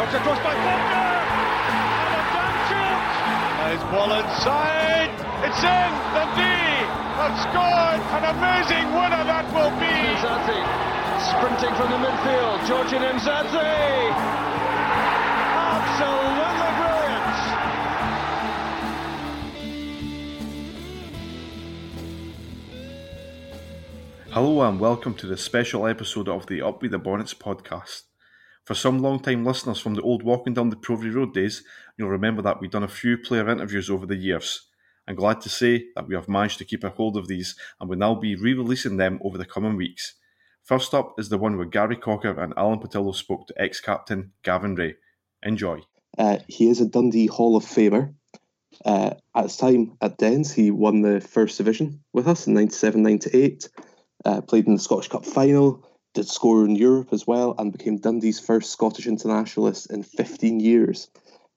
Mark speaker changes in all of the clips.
Speaker 1: Knocked across by Falconer. And Adamczuk. And his ball inside. It's in. Dundee have scored. An amazing winner that will be.
Speaker 2: Nemsadze sprinting from the midfield. Georgian Nemsadze. Absolutely brilliant.
Speaker 3: Hello and welcome to this special episode of the Up With the Bonnets podcast. For some long-time listeners from the old Walking Down the Provie Road days, you'll remember that we've done a few player interviews over the years. I'm glad to say that we have managed to keep a hold of these and will now be re-releasing them over the coming weeks. First up is the one where Gary Cocker and Alan Pattullo spoke to ex-captain Gavin Rae. Enjoy.
Speaker 4: Uh, he is a Dundee Hall of Famer. Uh, at his time at Dens, he won the first division with us in 97 98, uh, played in the Scottish Cup final, did score in Europe as well, and became Dundee's first Scottish internationalist in 15 years.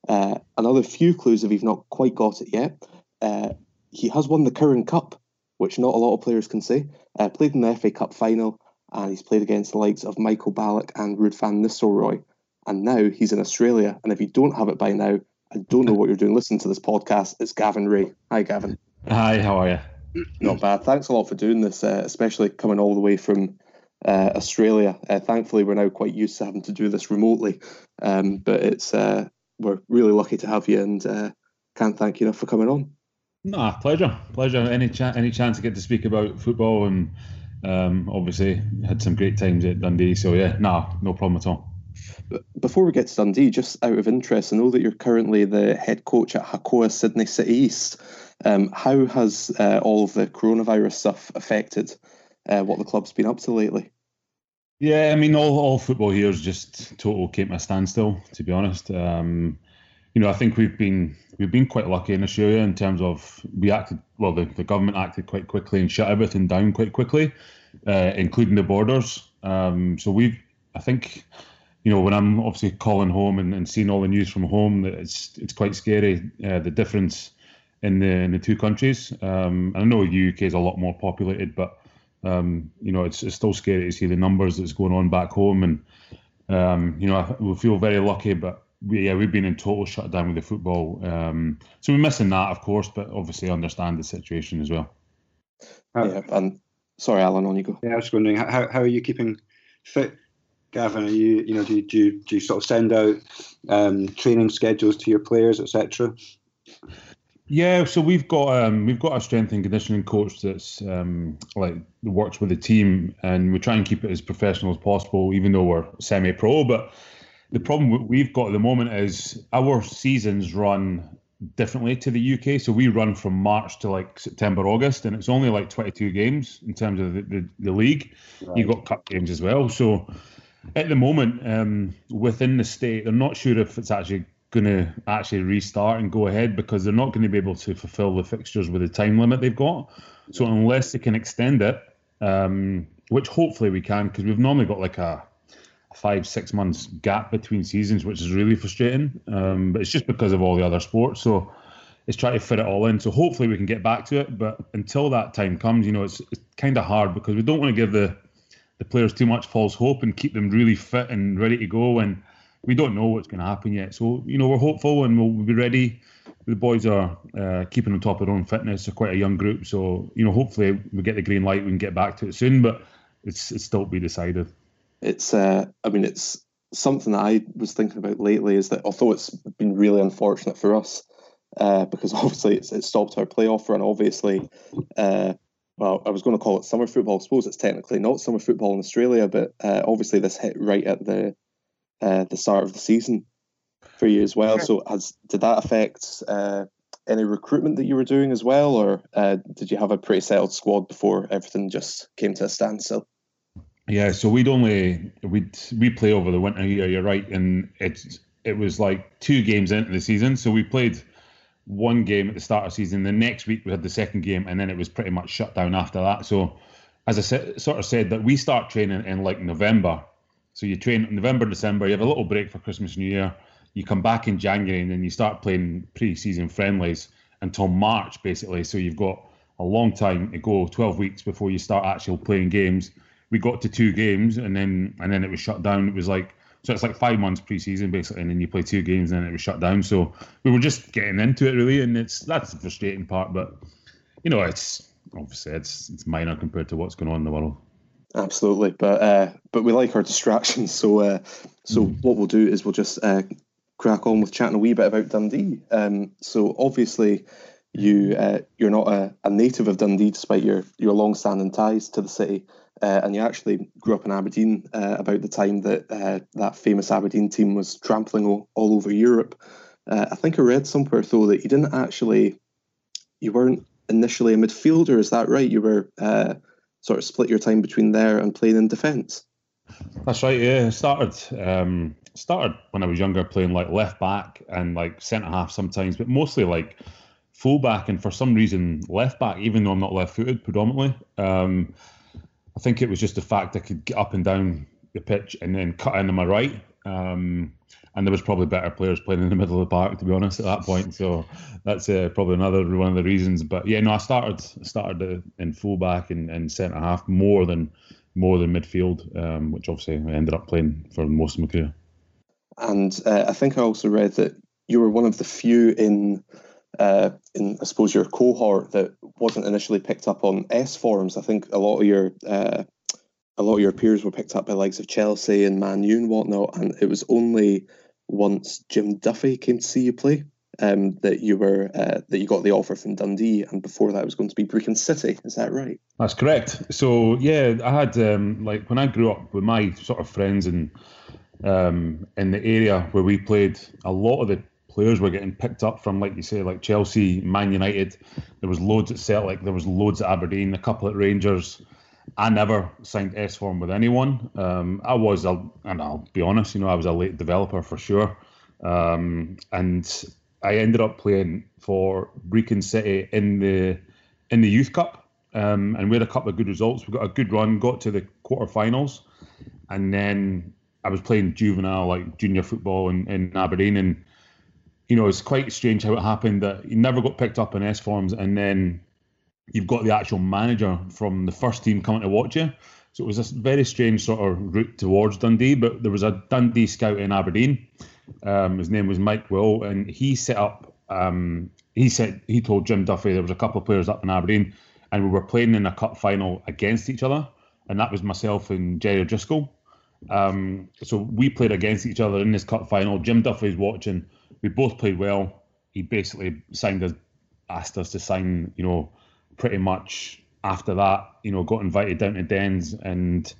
Speaker 4: Uh, another few clues if you've not quite got it yet. Uh, he has won the Kirin Cup, which not a lot of players can say. Uh, played in the FA Cup final, and he's played against the likes of Michael Ballack and Ruud van Nistelrooy. And now he's in Australia. And if you don't have it by now, I don't know what you're doing listening to this podcast. It's Gavin Rae. Hi, Gavin.
Speaker 5: Hi, how are
Speaker 4: you? Not bad. Thanks a lot for doing this, uh, especially coming all the way from uh, Australia. Uh, thankfully, we're now quite used to having to do this remotely, um, but it's uh, we're really lucky to have you, and uh, can't thank you enough for coming on.
Speaker 5: Nah, pleasure, pleasure. Any chance, any chance to get to speak about football, and um, obviously had some great times at Dundee. So yeah, nah, no problem at all.
Speaker 4: Before we get to Dundee, just out of interest, I know that you're currently the head coach at Hakoah Sydney City East. Um, how has uh, all of the coronavirus stuff affected uh, what the club's been up to lately?
Speaker 5: Yeah, I mean, all, all football here is just total came to a standstill. To be honest, um, you know, I think we've been we've been quite lucky in Australia in terms of we acted well. The, the government acted quite quickly and shut everything down quite quickly, uh, including the borders. Um, so we've, I think, you know, when I'm obviously calling home and, and seeing all the news from home, it's it's quite scary uh, the difference in the in the two countries. Um, I know the UK is a lot more populated, but um, you know, it's, it's still scary to see the numbers that's going on back home, and um, you know, I, we feel very lucky, but we, yeah, we've been in total shutdown with the football, um, so we're missing that, of course, but obviously understand the situation as well.
Speaker 4: yeah, and sorry, Alan, on you go.
Speaker 6: Yeah, I was wondering how how are you keeping fit, Gavin? Are you you know do you, do you, do you sort of send out um, training schedules to your players, etc.?
Speaker 5: Yeah, so we've got um, we've got a strength and conditioning coach that's um, like works with the team, and we try and keep it as professional as possible, even though we're semi-pro. But the problem we've got at the moment is our seasons run differently to the UK. So we run from March to like September, August, and it's only like 22 games in terms of the, the, the league. Right. You've got cup games as well. So at the moment, um, within the state, they're not sure if it's actually going to actually restart and go ahead because they're not going to be able to fulfill the fixtures with the time limit they've got. So unless they can extend it, um, which hopefully we can, because we've normally got like a five six months gap between seasons, which is really frustrating. Um, but it's just because of all the other sports. So it's trying to fit it all in. So hopefully we can get back to it. But until that time comes, you know, it's, it's kind of hard because we don't want to give the the players too much false hope and keep them really fit and ready to go and we don't know what's going to happen yet. So you know we're hopeful and we'll be ready. The boys are uh, keeping on top of their own fitness. They're quite a young group, so you know hopefully we get the green light. We can get back to it soon, but it's it's still to be decided.
Speaker 4: It's uh, I mean it's something that I was thinking about lately is that although it's been really unfortunate for us uh, because obviously it's, it stopped our playoff run. Obviously, uh, well, I was going to call it summer football. I suppose it's technically not summer football in Australia, but uh, obviously this hit right at the uh, the start of the season for you as well. So, has did that affect uh, any recruitment that you were doing as well, or uh, did you have a pretty settled squad before everything just came to a standstill?
Speaker 5: Yeah, so we'd only we'd we play over the winter here. You're right, and it's it was like two games into the season, so we played one game at the start of the season. The next week we had the second game, and then it was pretty much shut down after that. So, as I said, sort of said that we start training in like November, so you train in November, December, you have a little break for Christmas, New Year. You come back in January and then you start playing pre-season friendlies until March, basically. So you've got a long time to go, 12 weeks before you start actually playing games. We got to two games and then and then it was shut down. It was like So it's like five months pre-season basically, and then you play two games, and then it was shut down. So we were just getting into it really, and it's that's the frustrating part. But you know, it's obviously it's it's minor compared to what's going on in the world.
Speaker 4: Absolutely, but uh, but we like our distractions. So uh, so mm. what we'll do is we'll just uh, crack on with chatting a wee bit about Dundee. Um, so obviously, you uh, you're not a, a, native of Dundee, despite your your long-standing ties to the city, uh, and you actually grew up in Aberdeen uh, about the time that uh, that famous Aberdeen team was trampling all, all over Europe. Uh, I think I read somewhere though that you didn't actually, you weren't initially a midfielder. Is that right? You were uh, sort of split your time between there and playing in defence.
Speaker 5: That's right. Yeah, started um, started when I was younger, playing like left back and like centre half sometimes, but mostly like full back and for some reason left back, even though I'm not left footed predominantly. Um, I think it was just the fact I could get up and down the pitch and then cut in on my right. Um, and there was probably better players playing in the middle of the park, to be honest, at that point. So that's uh, probably another one of the reasons. But yeah, no, I started started in fullback and, and centre half more than more than midfield, um, which obviously I ended up playing for most of my career.
Speaker 4: And uh, I think I also read that you were one of the few in uh, in I suppose your cohort that wasn't initially picked up on S forms. I think a lot of your uh, a lot of your peers were picked up by likes of Chelsea and Man U and whatnot, and it was only once Jim Duffy came to see you play um, that you were uh, that you got the offer from Dundee, and before that was going to be Brechin City. Is that right?
Speaker 5: That's correct. So yeah, I had um, like when I grew up with my sort of friends and um, in the area where we played, a lot of the players were getting picked up from, like you say, like Chelsea, Man United. There was loads at Celtic. There was loads at Aberdeen. A couple at Rangers. I never signed S form with anyone. Um, I was, a, and I'll be honest, you know, I was a late developer for sure. Um, and I ended up playing for Brechin City in the in the Youth Cup, um, and we had a couple of good results. We got a good run, got to the quarterfinals, and then I was playing juvenile, like junior football in, in Aberdeen, and you know it's quite strange how it happened that you never got picked up in S forms, and then you've got the actual manager from the first team coming to watch you. So it was a very strange sort of route towards Dundee, but there was a Dundee scout in Aberdeen. Um, his name was Mike Will, and he set up. Um, he said he told Jim Duffy there was a couple of players up in Aberdeen, and we were playing in a cup final against each other, and that was myself and Jerry Driscoll. Um, so we played against each other in this cup final. Jim Duffy's watching. We both played well. He basically signed us, asked us to sign, you know, pretty much after that, you know, got invited down to Dens and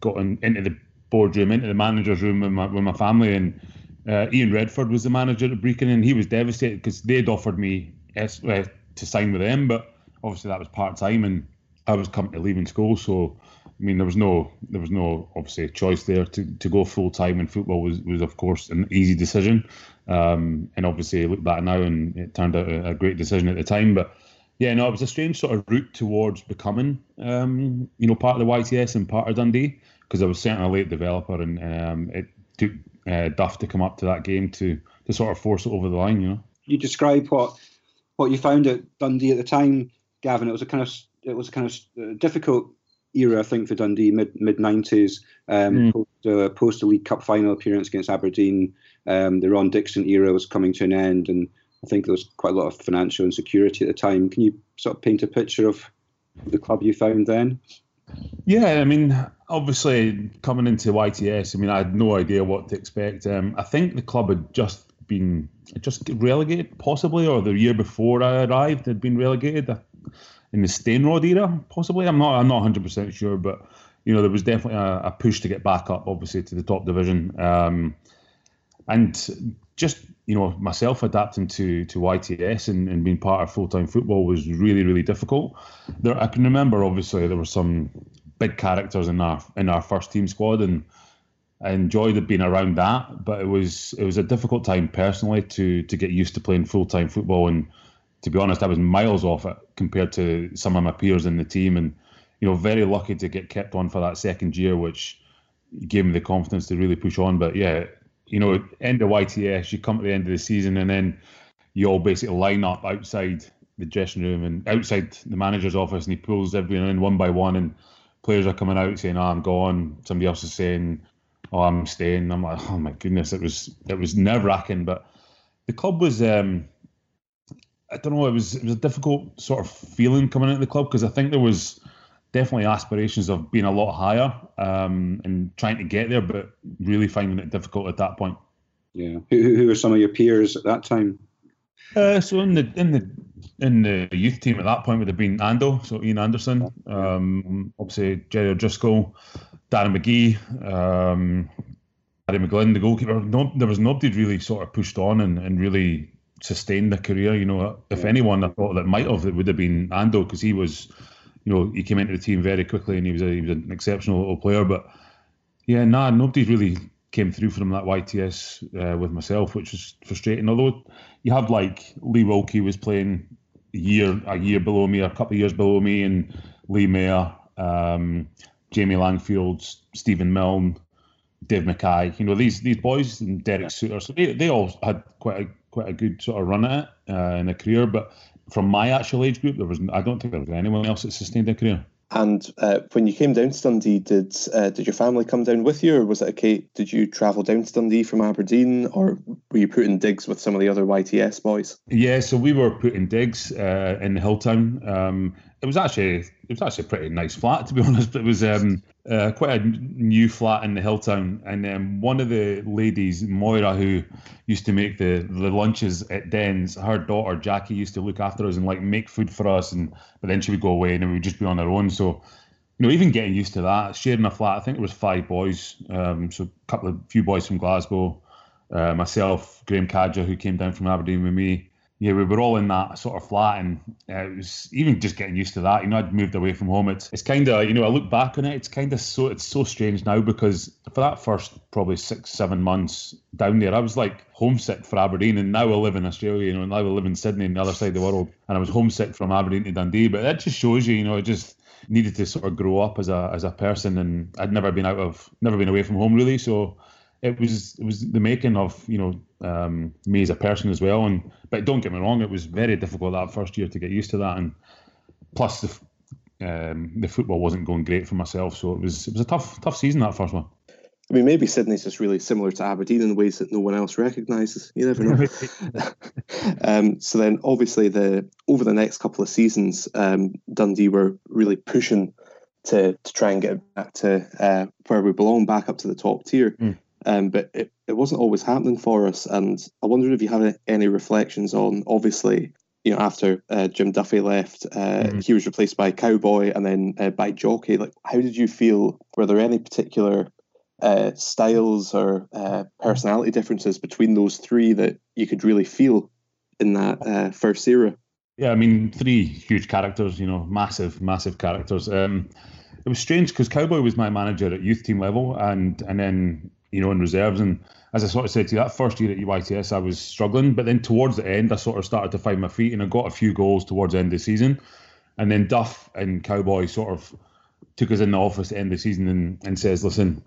Speaker 5: got in, into the boardroom, into the manager's room with my, with my family. And uh, Ian Redford was the manager at Brechin, and he was devastated because they'd offered me S, uh, to sign with them, but obviously that was part time, and I was coming to leaving school, so I mean, there was no, there was no obviously a choice there to, to go full time in football was, was of course an easy decision, um, and obviously look back now and it turned out a, a, great decision at the time. But yeah, no, it was a strange sort of route towards becoming, um, you know, part of the YTS and part of Dundee because I was certainly a late developer, and um, it took uh, Duff to come up to that game to to sort of force it over the line. You know,
Speaker 6: you describe what what you found at Dundee at the time, Gavin. It was a kind of it was a kind of uh, difficult era, I think, for Dundee, mid mid nineties, um, mm. post, uh, post the League Cup final appearance against Aberdeen. Um, the Ron Dixon era was coming to an end, and I think there was quite a lot of financial insecurity at the time. Can you sort of paint a picture of the club you found then?
Speaker 5: Yeah, I mean, obviously coming into YTS, I mean, I had no idea what to expect. Um, I think the club had just been just relegated, possibly, or the year before I arrived had been relegated in the Stainrod era, possibly. I'm not I'm not 100 percent sure, but you know there was definitely a, a, push to get back up, obviously to the top division, um, and just you know myself adapting to to YTS and, and being part of full time football was really really difficult. There, I can remember obviously there were some big characters in our in our first team squad and. I enjoyed being around that, but it was it was a difficult time personally to to get used to playing full time football and to be honest, I was miles off it compared to some of my peers in the team, and you know, very lucky to get kept on for that second year, which gave me the confidence to really push on. But yeah, you know, end of YTS, you come to the end of the season, and then you all basically line up outside the dressing room and outside the manager's office, and he pulls everyone in one by one, and players are coming out saying, "Oh, I'm gone." Somebody else is saying, "Oh, I'm staying." I'm like, "Oh my goodness!" It was it was nerve wracking, but the club was. Um, I don't know. It was it was a difficult sort of feeling coming into the club because I think there was definitely aspirations of being a lot higher um, and trying to get there, but really finding it difficult at that point.
Speaker 6: Yeah. Who, who were some of your peers at that time?
Speaker 5: Uh, so in the in the in the youth team at that point would have been Ando, so Ian Anderson, um, obviously Jerry O'Driscoll, Darren McGee, um, Harry McGlynn, the goalkeeper. No, there was nobody really sort of pushed on and, and really sustained the career. You know, if anyone I thought that might have, it would have been Ando because he was, you know, he came into the team very quickly and he was a, he was an exceptional little player. But yeah, nah, nobody's really came through from that YTS uh, with myself, which was frustrating. Although you have like Lee Wilkie was playing a year a year below me, a couple of years below me, and Lee Mair, um, Jamie Langfield, Stephen Milne, Dave Mackay. You know these these boys and Derek Soutar. So they, they all had quite a quite a good sort of run at it uh, in a career. But from my actual age group, there was I don't think there was anyone else that sustained a career.
Speaker 4: And uh, when you came down to Dundee, did uh, did your family come down with you, or was it a case? Did you travel down to Dundee from Aberdeen, or were you put in digs with some of the other YTS boys?
Speaker 5: Yeah, so we were put in digs uh, in Hilltown. Um, it was actually it was actually a pretty nice flat to be honest. It was um, uh, quite a new flat in the Hilltown, and um, one of the ladies, Moira, who used to make the, the lunches at Dens, her daughter Jackie used to look after us and like make food for us, and but then she would go away and we would just be on our own. So, you know, even getting used to that, sharing a flat. I think it was five boys, um, so a couple of few boys from Glasgow, uh, myself, Graham Cadger, who came down from Aberdeen with me, yeah, we were all in that sort of flat, and uh, it was even just getting used to that. You know, I'd moved away from home. It's it's kind of you know I look back on it. It's kind of so it's so strange now because for that first probably six seven months down there, I was like homesick for Aberdeen, and now I live in Australia. You know, and now I live in Sydney, on the other side of the world, and I was homesick from Aberdeen to Dundee. But that just shows you, you know, it just needed to sort of grow up as a as a person, and I'd never been out of never been away from home really, so it was it was the making of you know um, me as a person as well. And but don't get me wrong, it was very difficult that first year to get used to that, and plus the um, the football wasn't going great for myself, so it was it was a tough tough season that first one.
Speaker 4: I mean, maybe Sydney's just really similar to Aberdeen in ways that no one else recognises. You never know. um, so then, obviously, the over the next couple of seasons, um, Dundee were really pushing to to try and get back to uh, where we belong, back up to the top tier. Mm. Um, but it, it wasn't always happening for us. And I wondered if you have any reflections on, obviously, you know, after uh, Jim Duffy left, uh, mm-hmm. he was replaced by Cowboy and then uh, by Jocky. Like, how did you feel? Were there any particular uh, styles or uh, personality differences between those three that you could really feel in that uh, first era?
Speaker 5: Yeah, I mean, three huge characters, you know, massive, massive characters. Um, it was strange because Cowboy was my manager at youth team level, and and then you know, in reserves. And as I sort of said to you, that first year at UYTS, I was struggling. But then towards the end, I sort of started to find my feet and I got a few goals towards the end of the season. And then Duff and Cowboy sort of took us in the office at the end of the season and, and says, listen,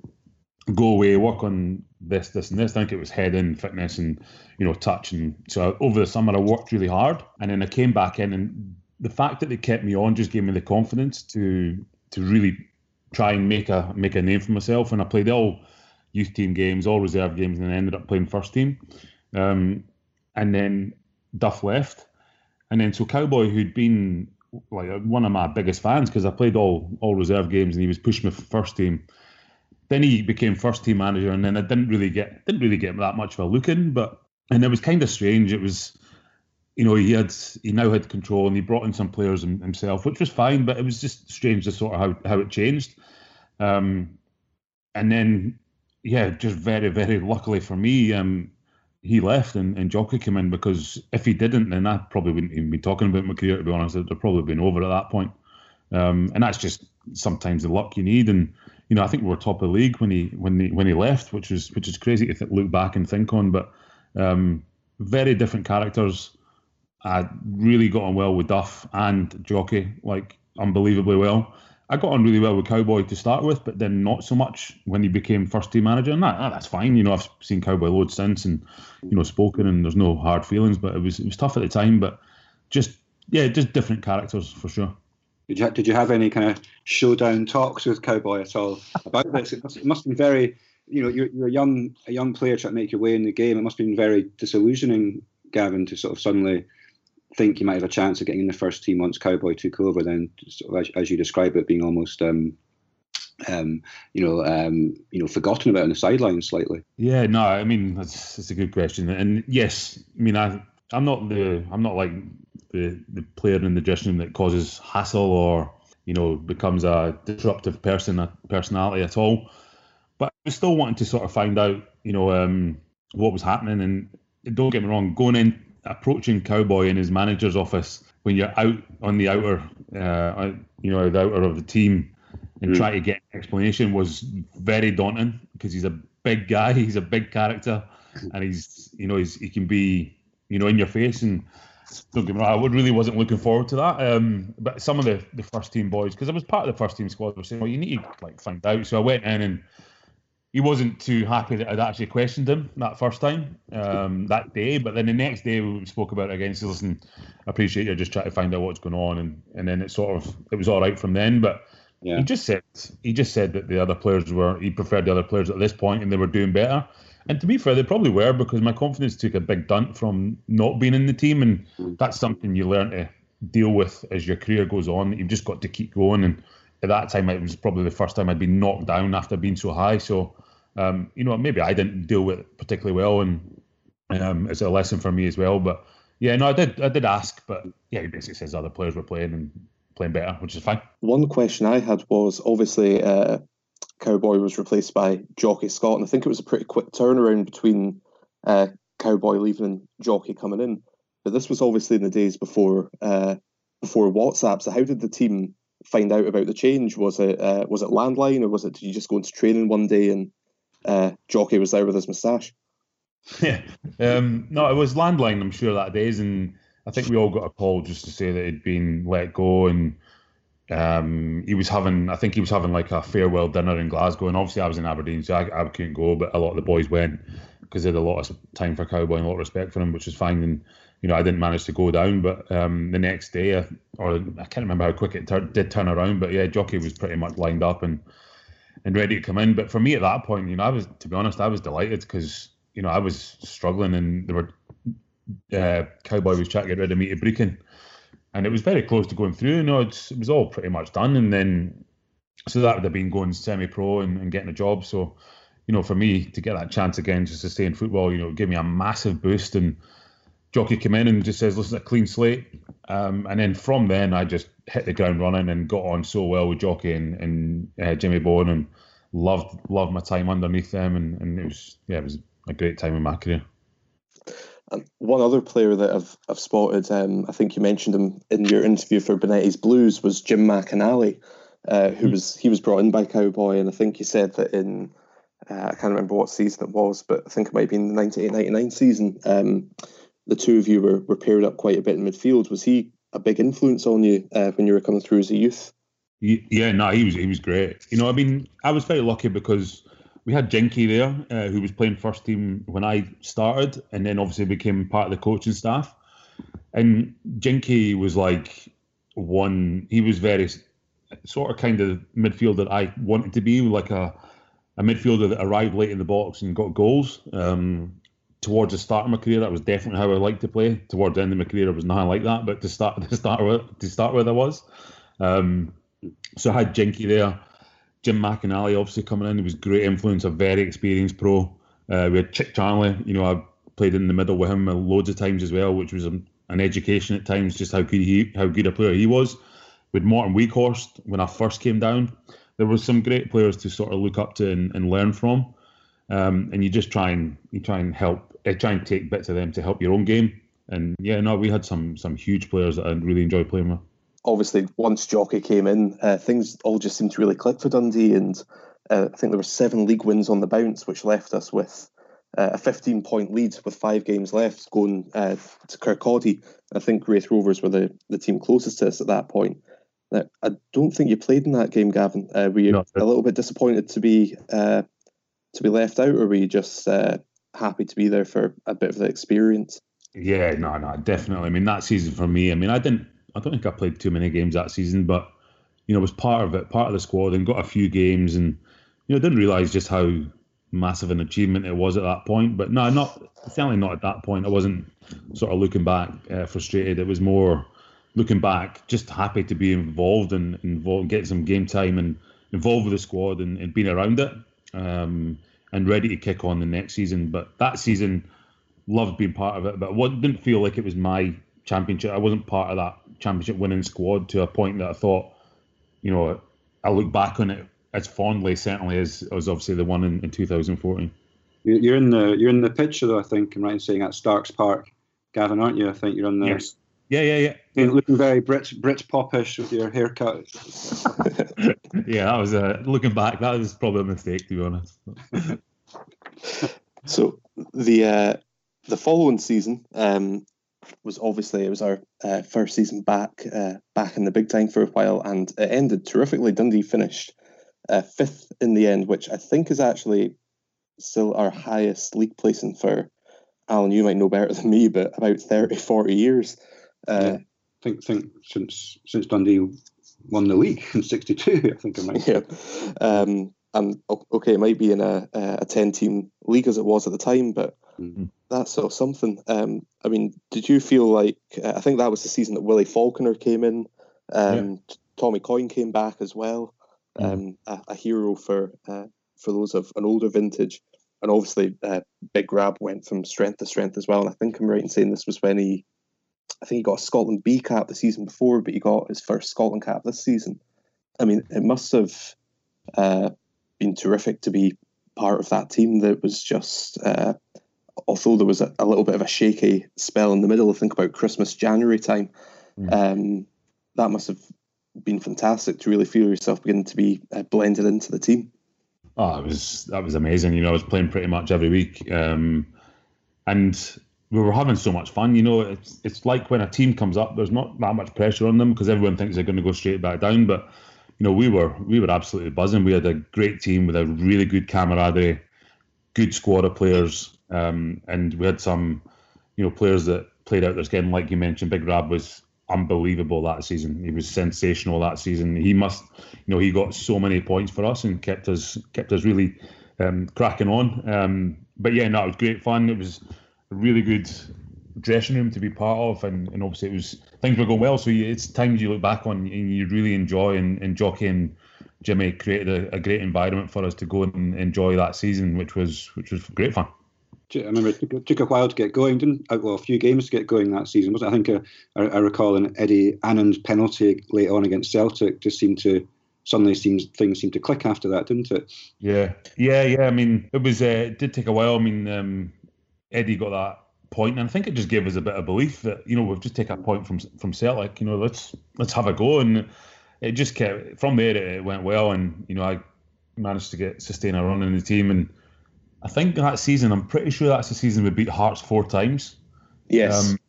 Speaker 5: go away, work on this, this, and this. I think it was head in, fitness, and you know, touch. And so over the summer, I worked really hard, and then I came back in, and the fact that they kept me on just gave me the confidence to to really try and make a make a name for myself. And I played all youth team games, all reserve games, and then ended up playing first team. Um, and then Duff left, and then so Cowboy, who'd been like one of my biggest fans because I played all all reserve games, and he was pushing me for first team. Then he became first team manager, and then I didn't really get didn't really get that much of a look in, but and it was kind of strange. It was, you know, he had he now had control, and he brought in some players himself, which was fine, but it was just strange to sort of how how it changed. Um, and then yeah, just very, very luckily for me, um, he left and, and Jocky came in because if he didn't, then I probably wouldn't even be talking about my career. To be honest, it'd probably been over at that point. Um, and that's just sometimes the luck you need. And you know, I think we were top of the league when he when he when he left, which was which is crazy to th- look back and think on. But um, very different characters. I really got on well with Duff and Jocky, like unbelievably well. I got on really well with Cowboy to start with, but then not so much when he became first team manager. And that, that's fine. You know, I've seen Cowboy loads since, and you know, spoken, and there's no hard feelings. But it was it was tough at the time. But just yeah, just different characters for sure.
Speaker 6: Did you did you have any kind of showdown talks with Cowboy at all about this? It must, it must be very you know, you're, you're a young a young player trying to make your way in the game. It must have been very disillusioning, Gavin, to sort of suddenly think you might have a chance of getting in the first team once Cowboy took over. Then, sort of, as, as, you describe it, being almost. Um, um, you know, um, you know, forgotten about on the sidelines slightly.
Speaker 5: Yeah, no, I mean that's, that's a good question, and yes, I mean I, I'm not the, I'm not like the the player in the dressing room that causes hassle or you know becomes a disruptive person, a personality at all. But I still wanting to sort of find out, you know, um, what was happening. And don't get me wrong, going in, approaching Cowboy in his manager's office when you're out on the outer, uh, you know, the outer of the team, and mm. try to get explanation was very daunting because he's a big guy, he's a big character, and he's, you know, he's, he can be, you know, in your face and don't get me wrong, I really wasn't looking forward to that. Um, but some of the, the first team boys, because I was part of the first team squad, were saying, "Well, you need to like find out." So I went in, and he wasn't too happy that I'd actually questioned him that first time um, that day. But then the next day we spoke about it again. He said, "Listen, I appreciate you just trying to find out what's going on," and and then it sort of it was all right from then. But yeah. he just said he just said that the other players were he preferred the other players at this point, and they were doing better. And to be fair, they probably were because my confidence took a big dunt from not being in the team, and mm. that's something you learn to deal with as your career goes on. You've just got to keep going. And at that time, it was probably the first time I'd been knocked down after being so high. So, um, you know, maybe I didn't deal with it particularly well, and um, it's a lesson for me as well. But yeah, no, I did, I did ask, but yeah, he basically says other players were playing and playing better, which is fine.
Speaker 4: One question I had was obviously uh, Cowboy was replaced by Jocky Scott, and I think it was a pretty quick turnaround between uh, Cowboy leaving and Jocky coming in. But this was obviously in the days before uh, before WhatsApp. So how did the team find out about the change? Was it uh, was it landline, or was it did you just go into training one day and uh, Jocky was there with his moustache?
Speaker 5: Yeah, um, no, it was landline. I'm sure that days, and I think we all got a call just to say that he'd been let go and um, he was having, I think he was having like a farewell dinner in Glasgow, and obviously I was in Aberdeen, so I, I couldn't go, but a lot of the boys went because they had a lot of time for Cowboy and a lot of respect for him, which was fine. And you know, I didn't manage to go down, but um, the next day, or I can't remember how quick it tur- did turn around, but yeah, Jocky was pretty much lined up and and ready to come in. But for me at that point, you know, I was to be honest, I was delighted because you know I was struggling, and there were uh, Cowboy was trying to get rid of me to Brechin and it was very close to going through. You know, it was all pretty much done, and then so that would have been going semi-pro and, and, getting a job. So, you know, for me to get that chance again, just to stay in football, you know, gave me a massive boost. And Jocky came in and just says, "Listen, a clean slate." Um, and then from then, I just hit the ground running and got on so well with jockey and, and uh, Jimmy Bone, and loved loved my time underneath them. And, and it was yeah, it was a great time in my career.
Speaker 4: And one other player that I've I've spotted, um, I think you mentioned him in your interview for Benetti's Blues, was Jim McInally, uh, who mm. was he was brought in by Cowboy, and I think you said that in uh, I can't remember what season it was, but I think it might have been the 98-99 season. Um, the two of you were, were paired up quite a bit in midfield. Was he a big influence on you uh, when you were coming through as a youth?
Speaker 5: Yeah, no, he was he was great. You know, I mean, I was very lucky because we had Jinky there, uh, who was playing first team when I started, and then obviously became part of the coaching staff. And Jinky was like one. He was very sort of kind of midfield that I wanted to be, like a a midfielder that arrived late in the box and got goals. Um, towards the start of my career, that was definitely how I liked to play. Towards the end of my career, I was nothing like that. But to start to start with, to start with, I was. Um, so I had Jinky there. Jim McInally obviously coming in, he was great influence, a very experienced pro. Uh, we had Chic Charnley. you know, I played in the middle with him loads of times as well, which was an, education at times, just how good he, how good a player he was. With Morten Wieghorst, when I first came down, there was some great players to sort of look up to and, and learn from. Um, and you just try and you try and help, uh, try and take bits of them to help your own game. And yeah, no, we had some some huge players that I really enjoyed playing with
Speaker 4: obviously once Jockey came in, uh, things all just seemed to really click for Dundee, and uh, I think there were seven league wins on the bounce, which left us with uh, a 15 point lead with five games left, going uh, to Kirkcaldy. I think Raith Rovers were the, the team closest to us at that point. Now, I don't think you played in that game, Gavin. Uh, were you no, a little bit disappointed to be uh, to be left out, or were you just happy to be there for a bit of the experience?
Speaker 5: Yeah, no, no, definitely. I mean, that season for me, I mean, I didn't I don't think I played too many games that season, but you know, was part of it, part of the squad, and got a few games, and you know, didn't realise just how massive an achievement it was at that point. But no, not certainly not at that point. I wasn't sort of looking back uh, frustrated. It was more looking back, just happy to be involved and involved, get some game time and involved with the squad and, and being around it, um, and ready to kick on the next season. But that season, loved being part of it, but what didn't feel like it was my championship. I wasn't part of that championship winning squad to a point that I thought, you know, I look back on it as fondly, certainly as, as obviously the one in, in 2014.
Speaker 6: You're in the you're in the picture though. I think I'm right in saying at Starks Park, Gavin, aren't you? I think you're on the.
Speaker 5: Yes. Yeah, yeah, yeah.
Speaker 6: Looking very Brit Brit popish with your haircut.
Speaker 5: yeah, that was uh, looking back. That was probably a mistake, to be honest.
Speaker 4: so the uh, the following season um, was obviously it was our uh, first season back uh, back in the big time for a while, and it ended terrifically. Dundee finished uh, fifth in the end, which I think is actually still our highest league placing for. Alan, you might know better than me, but about 30, 40 years.
Speaker 6: Uh, yeah. I think think since since Dundee won the league in '62, I think I might.
Speaker 4: Yeah, um, and okay, it might be in a a ten team league as it was at the time, but mm-hmm. that's sort of something. Um, I mean, did you feel like uh, I think that was the season that Willie Falconer came in, um, yeah. Tommy Coyne came back as well, mm-hmm. a, a, hero for uh, for those of an older vintage, and obviously uh, Big Rab went from strength to strength as well. And I think I'm right in saying this was when he I think he got a Scotland B cap the season before, but he got his first Scotland cap this season. I mean, it must have uh, been terrific to be part of that team that was just, uh, although there was a, a, little bit of a shaky spell in the middle, I think about Christmas, January time, mm. um, that must have been fantastic to really feel yourself beginning to be uh, blended into the team.
Speaker 5: Oh, it was that was amazing. You know, I was playing pretty much every week, um, and we were having so much fun. You know, it's it's like when a team comes up, there's not that much pressure on them because everyone thinks they're going to go straight back down. But you know, we were we were absolutely buzzing. We had a great team with a really good camaraderie, good squad of players, um, and we had some, you know, players that played out this game. Like you mentioned, Big Rab was unbelievable that season. He was sensational that season. He must, you know, he got so many points for us and kept us kept us really um, cracking on. Um, but yeah, no, it was great fun. It was really good dressing room to be part of, and, and obviously it was things were going well. So you, it's times you look back on and you really enjoy. And, and Jocky and Jimmy created a, a, great environment for us to go and enjoy that season, which was which was great fun.
Speaker 6: I remember it took, it took a while to get going, didn't well a few games to get going that season. Was I think uh, I, I recall an Eddie Annand's penalty late on against Celtic just seemed to suddenly seems things seemed to click after that, didn't it?
Speaker 5: Yeah, yeah, yeah. I mean, it was uh, it did take a while. I mean, um, Eddie got that point, and I think it just gave us a bit of belief that you know we've just taken a point from from Celtic. You know, let's let's have a go, and it just kept from there. It went well, and you know I managed to get sustain a run in the team, and I think that season, I'm pretty sure that's the season we beat Hearts four times.
Speaker 4: Yes, um,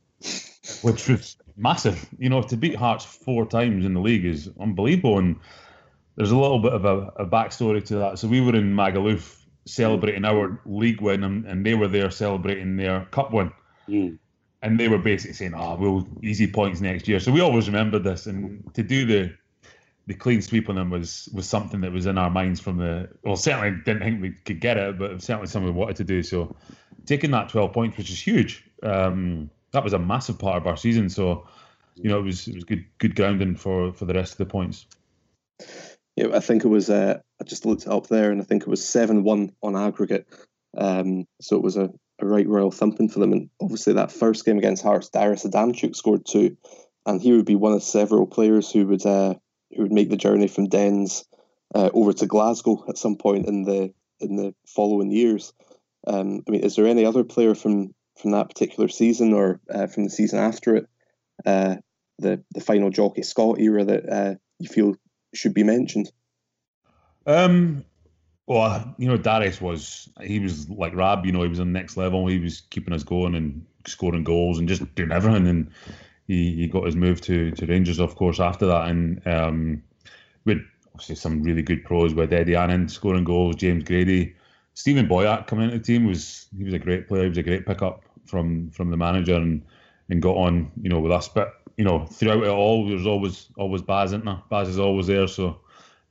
Speaker 5: which was massive. You know, to beat Hearts four times in the league is unbelievable, and there's a little bit of a, a backstory to that. So we were in Magaluf celebrating our league win, and, and they were there celebrating their cup win. Mm. And they were basically saying, "Ah, oh, we'll easy points next year." So we always remember this, and to do the the clean sweep on them was was something that was in our minds from the well, certainly didn't think we could get it, but certainly something we wanted to do. So taking that twelve points, which is huge, um, that was a massive part of our season. So you know, it was it was good good grounding for for the rest of the points.
Speaker 4: Yeah, I think it was. Uh, I just looked it up there, and I think it was seven one on aggregate. Um, so it was a, a right royal thumping for them. And obviously, that first game against Hearts, Darius Adamczuk scored two, and he would be one of several players who would uh, who would make the journey from Dens uh, over to Glasgow at some point in the in the following years. Um, I mean, is there any other player from from that particular season or uh, from the season after it, uh, the the final Jocky Scott era that uh, you feel should be mentioned?
Speaker 5: Um, well, you know, Darius was he was like Rab. You know, he was on the next level. He was keeping us going and scoring goals and just doing everything. And he, he got his move to, to Rangers, of course, after that. And um, had obviously some really good pros with Eddie Annand scoring goals, James Grady, Stephen Boyack coming into the team was he was a great player. He was a great pickup from from the manager and and got on, you know, with us. But you know, throughout it all, there's always always Baz, isn't there? Baz is always there, so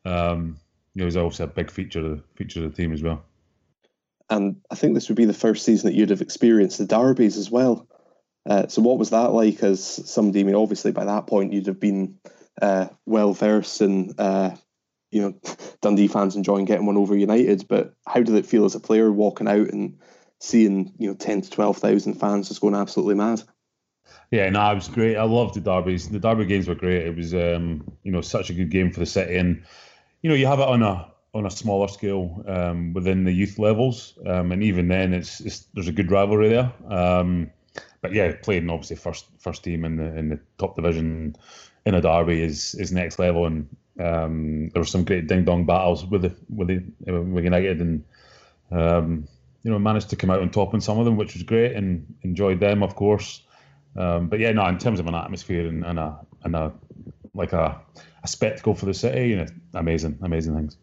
Speaker 5: um, you know, he's also a big feature of feature of the team as well.
Speaker 4: and I think this would be the first season that you'd have experienced the derbies as well. Uh, so, what was that like as somebody? I mean, obviously by that point you'd have been uh, well versed in, uh, you know, Dundee fans enjoying getting one over United. But how did it feel as a player walking out and seeing you know ten to twelve thousand fans just going absolutely mad?
Speaker 5: Yeah, no, it was great. I loved the derbies. The derby games were great. It was, um, you know, such a good game for the city, and you know, you have it on a on a smaller scale um, within the youth levels, um, and even then, it's, it's, there's a good rivalry there. Um, but yeah, playing obviously first first team in the in the top division in a derby is is next level, and um, there were some great ding dong battles with the with the with United, and um, you know managed to come out on top in some of them, which was great, and enjoyed them of course. Um, but yeah, no, in terms of an atmosphere and, and a and a like a, a spectacle for the city, you know, amazing, amazing things.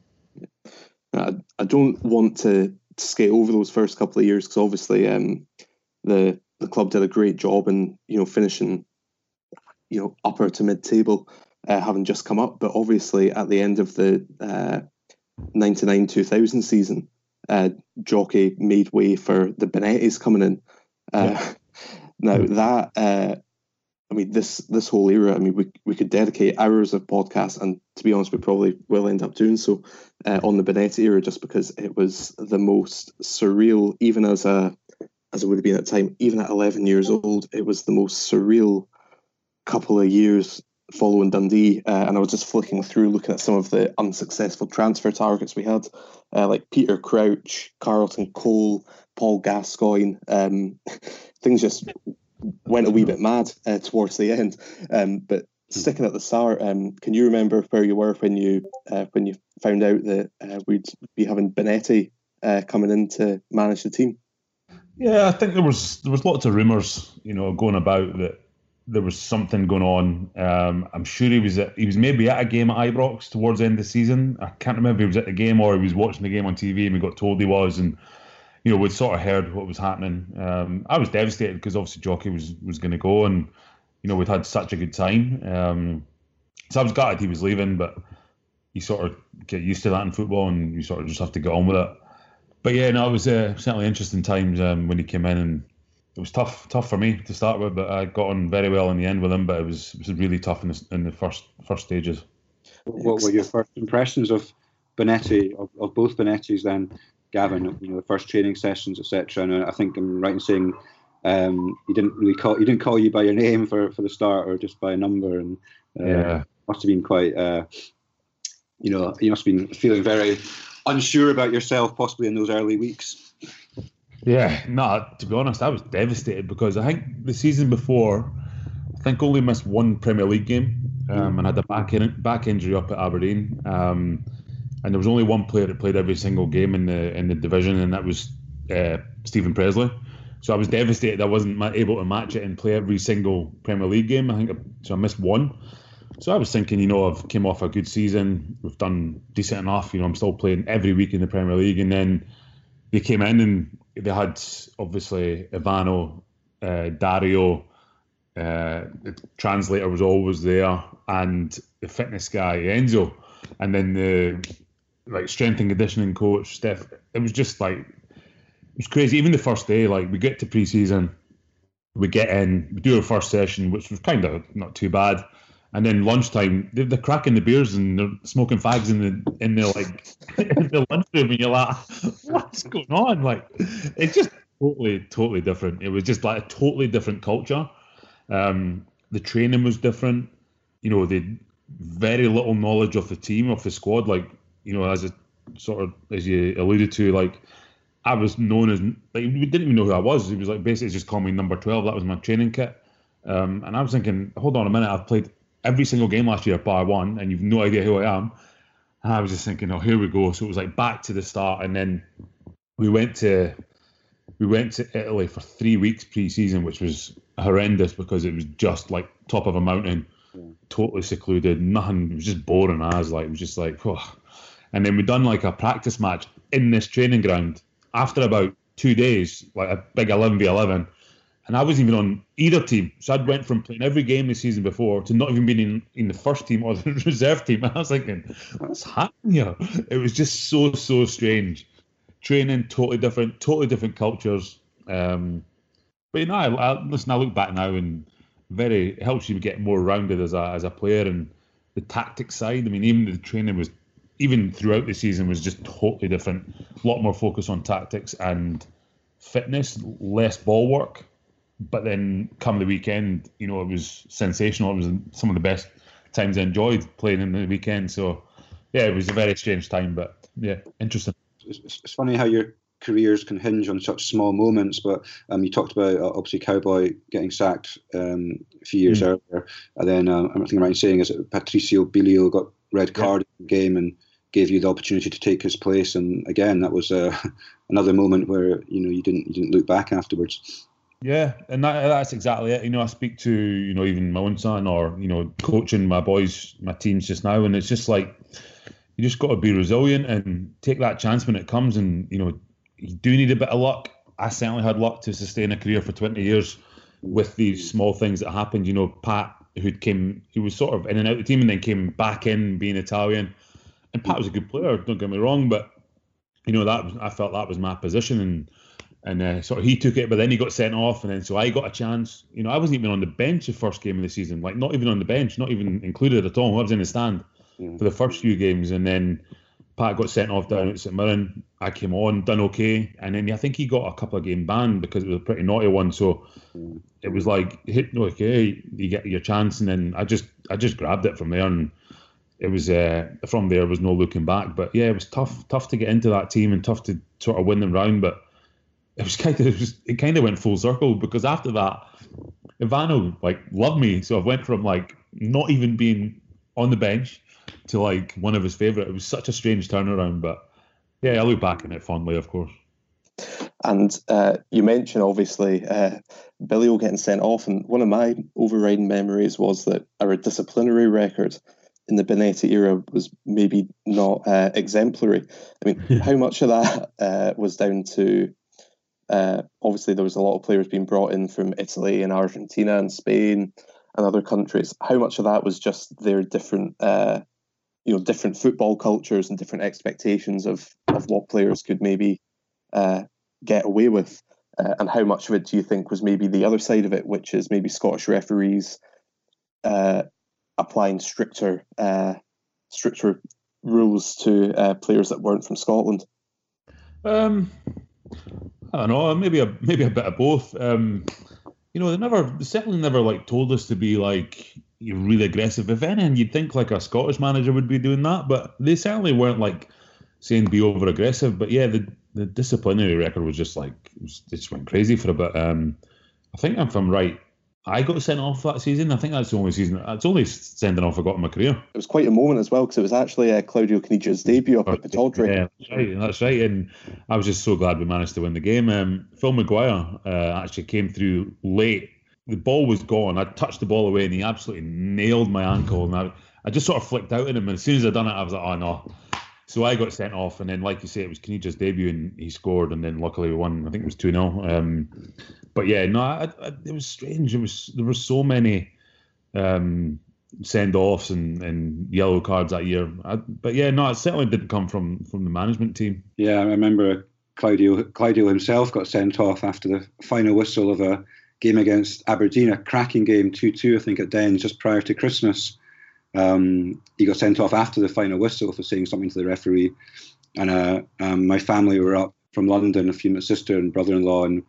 Speaker 4: I, I don't want to skate over those first couple of years because obviously um, the the club did a great job in you know finishing you know upper to mid table, uh, having just come up. But obviously at the end of the uh, 99 2000 season, uh, Jocky made way for the Bonettis coming in. Uh, yeah. Now that uh, I mean, this this whole era. I mean, we we could dedicate hours of podcast, and to be honest, we probably will end up doing so uh, on the Bonetti era, just because it was the most surreal. Even as a as it would have been at the time, even at eleven years old, it was the most surreal couple of years following Dundee. Uh, and I was just flicking through, looking at some of the unsuccessful transfer targets we had, uh, like Peter Crouch, Carlton Cole, Paul Gascoigne. Um, things just went a wee bit mad uh, towards the end. Um, but hmm. sticking at the start, um, can you remember where you were when you uh, when you found out that uh, we'd be having Bonetti uh, coming in to manage the team?
Speaker 5: Yeah, I think there was there was lots of rumours, you know, going about that there was something going on. Um, I'm sure he was at, he was maybe at a game at Ibrox towards the end of the season. I can't remember if he was at the game or he was watching the game on TV and we got told he was and you know, we'd sort of heard what was happening. Um, I was devastated because obviously Jocky was was going to go, and you know, we'd had such a good time. Um, so I was gutted he was leaving, but you sort of get used to that in football, and you sort of just have to get on with it. But yeah, no, it was uh, certainly interesting times um, when he came in, and it was tough, tough for me to start with, but I got on very well in the end with him. But it was it was really tough in the, in the first first stages.
Speaker 6: What were your first impressions of Bonetti, of, of both Bonettis then? Gavin, you know, the first training sessions, etc. And I think I'm right in saying um, he didn't really call he didn't call you by your name for, for the start or just by a number, and uh, yeah. must have been quite, uh, you know, you must have been feeling very unsure about yourself, possibly in those early weeks.
Speaker 5: Yeah, no, to be honest, I was devastated because I think the season before, I think only missed one Premier League game um, and had a back in, back injury up at Aberdeen. Um, and there was only one player that played every single game in the in the division, and that was uh, Steven Pressley. So I was devastated I wasn't able to match it and play every single Premier League game. I think so. I missed one. So I was thinking, you know, I've came off a good season. We've done decent enough. You know, I'm still playing every week in the Premier League, and then they came in and they had obviously Ivano, uh, Dario. Uh, the translator was always there, and the fitness guy Enzo, and then the like strength and conditioning coach, Steph. It was just like it was crazy. Even the first day, like we get to preseason, we get in, we do our first session, which was kind of not too bad. And then lunchtime, they're, they're cracking the beers and they're smoking fags in the in the like in the lunchroom, and you're like, what's going on? Like, it's just totally, totally different. It was just like a totally different culture. Um, the training was different. You know, they very little knowledge of the team, of the squad. Like you know, as a sort of as you alluded to, like I was known as like we didn't even know who I was. It was like basically just call me number twelve. That was my training kit. Um, and I was thinking, hold on a minute, I've played every single game last year bar one, and you've no idea who I am. And I was just thinking, oh, here we go. So it was like back to the start, and then we went to we went to Italy for three weeks pre-season, which was horrendous because it was just like top of a mountain, yeah. totally secluded, nothing. It was just boring as like it was just like, oh. And then we done like a practice match in this training ground after about two days, like a big 11 v 11. And I wasn't even on either team. So I'd went from playing every game the season before to not even being in, in the first team or the reserve team. And I was thinking, what's happening here? It was just so, so strange. training totally different, totally different cultures. Um, but you know, I, I, listen. I look back now and very it helps you get more rounded as a as a player and the tactics side. I mean, even the training was even throughout the season was just totally different. A lot more focus on tactics and fitness, less ball work. But then come the weekend, you know, it was sensational. It was some of the best times I enjoyed playing in the weekend. So yeah, it was a very strange time, but yeah, interesting.
Speaker 6: It's, it's funny how your careers can hinge on such small moments. But um, you talked about uh, obviously Cowboy getting sacked um, a few years mm. earlier, and then um, I'm right in saying is Patrizio Billio got red card yeah. in the game and gave you the opportunity to take his place. And again, that was uh, another moment where you know you didn't you didn't look back afterwards.
Speaker 5: Yeah, and that, that's exactly it. You know, I speak to you know even my own son or you know coaching my boys, my teams just now, and it's just like you just got to be resilient and take that chance when it comes. And you know, you do need a bit of luck. I certainly had luck to sustain a career for 20 years with these small things that happened. You know, Pat, who came, he was sort of in and out of the team and then came back in being Italian. And Pat was a good player, don't get me wrong, but you know that was, I felt that was my position and and uh, sort of he took it, but then he got sent off, and then so I got a chance. You know, I wasn't even on the bench the first game of the season, like not even on the bench, not even included at all. I was in the stand for the first few games, and then Pat got sent off down at St Mirren. I came on, done okay, and then I think he got a couple of game ban because it was a pretty naughty one. So mm. it was like hit okay, you get your chance, and then I just I just grabbed it from there, and it was uh, from there was no looking back. But yeah, it was tough tough to get into that team and tough to sort of win them round, but it was kind of it, was, it kind of went full circle because after that, Ivano like loved me, so I went from like not even being on the bench to like one of his favourite. It was such a strange turnaround, but yeah, I look back on it fondly, of course.
Speaker 4: And uh, you mentioned obviously uh, Billy getting sent off, and one of my overriding memories was that our disciplinary record in the Bonetti era was maybe not uh, exemplary. I mean, how much of that uh, was down to uh, obviously, there was a lot of players being brought in from Italy and Argentina and Spain and other countries. How much of that was just their different, uh, you know, different football cultures and different expectations of of what players could maybe uh, get away with, uh, and how much of it do you think was maybe the other side of it, which is maybe Scottish referees uh, applying stricter uh, stricter rules to players that weren't from Scotland?
Speaker 5: Um, I don't know, maybe a maybe a bit of both. Um, you know, they never they certainly never like told us to be like really aggressive. If anything, you'd think like a Scottish manager would be doing that, but they certainly weren't like saying be over aggressive. But yeah, the the disciplinary record was just like it, was, it just went crazy for a bit. Um, I think if I'm from right, I got sent off that season. I think that's the only season. It's only sending off I got in my career.
Speaker 4: It was quite a moment as well because it was actually uh, Claudio Caniggia's debut up at Pittodrie.
Speaker 5: Yeah, that's right. That's right. And I was just so glad we managed to win the game. Um, Phil McGuire uh, actually came through late. The ball was gone. I touched the ball away and he absolutely nailed my ankle. And I, I just sort of flicked out at him. And as soon as I done it, I was like, oh no. So I got sent off, and then, like you say, it was Caniggia's debut, and he scored, and then luckily we won. I think it was two 0 um, But yeah, no, I, I, it was strange. It was there were so many um, send offs and, and yellow cards that year. I, but yeah, no, it certainly didn't come from from the management team.
Speaker 6: Yeah, I remember Claudio Claudio himself got sent off after the final whistle of a game against Aberdeen, a cracking game, two two, I think, at Dens just prior to Christmas. Um, he got sent off after the final whistle for saying something to the referee. And uh, um, my family were up from London, a few my sister and brother-in-law, and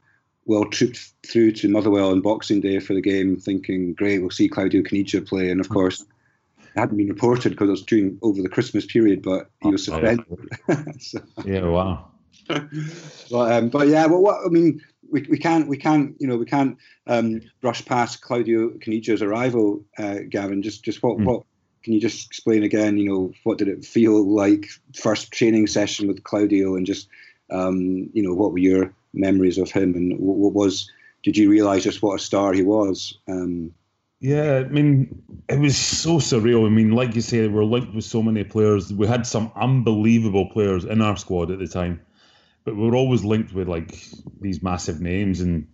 Speaker 6: well trooped through to Motherwell on Boxing Day for the game, thinking, "Great, we'll see Claudio Caniggia play." And of course, it hadn't been reported because it was during over the Christmas period, but he was suspended.
Speaker 5: so, yeah, wow.
Speaker 6: but, um, but yeah, well, what I mean, we, we can't we can't you know we can't um, brush past Claudio Caniggia's arrival, uh, Gavin. Just just what mm. what can you just explain again? You know, what did it feel like first training session with Claudio, and just um, you know what were your memories of him, and what, what was did you realise just what a star he was? Um,
Speaker 5: yeah, I mean, it was so surreal. I mean, like you say, we're linked with so many players. We had some unbelievable players in our squad at the time, but we were always linked with like these massive names. And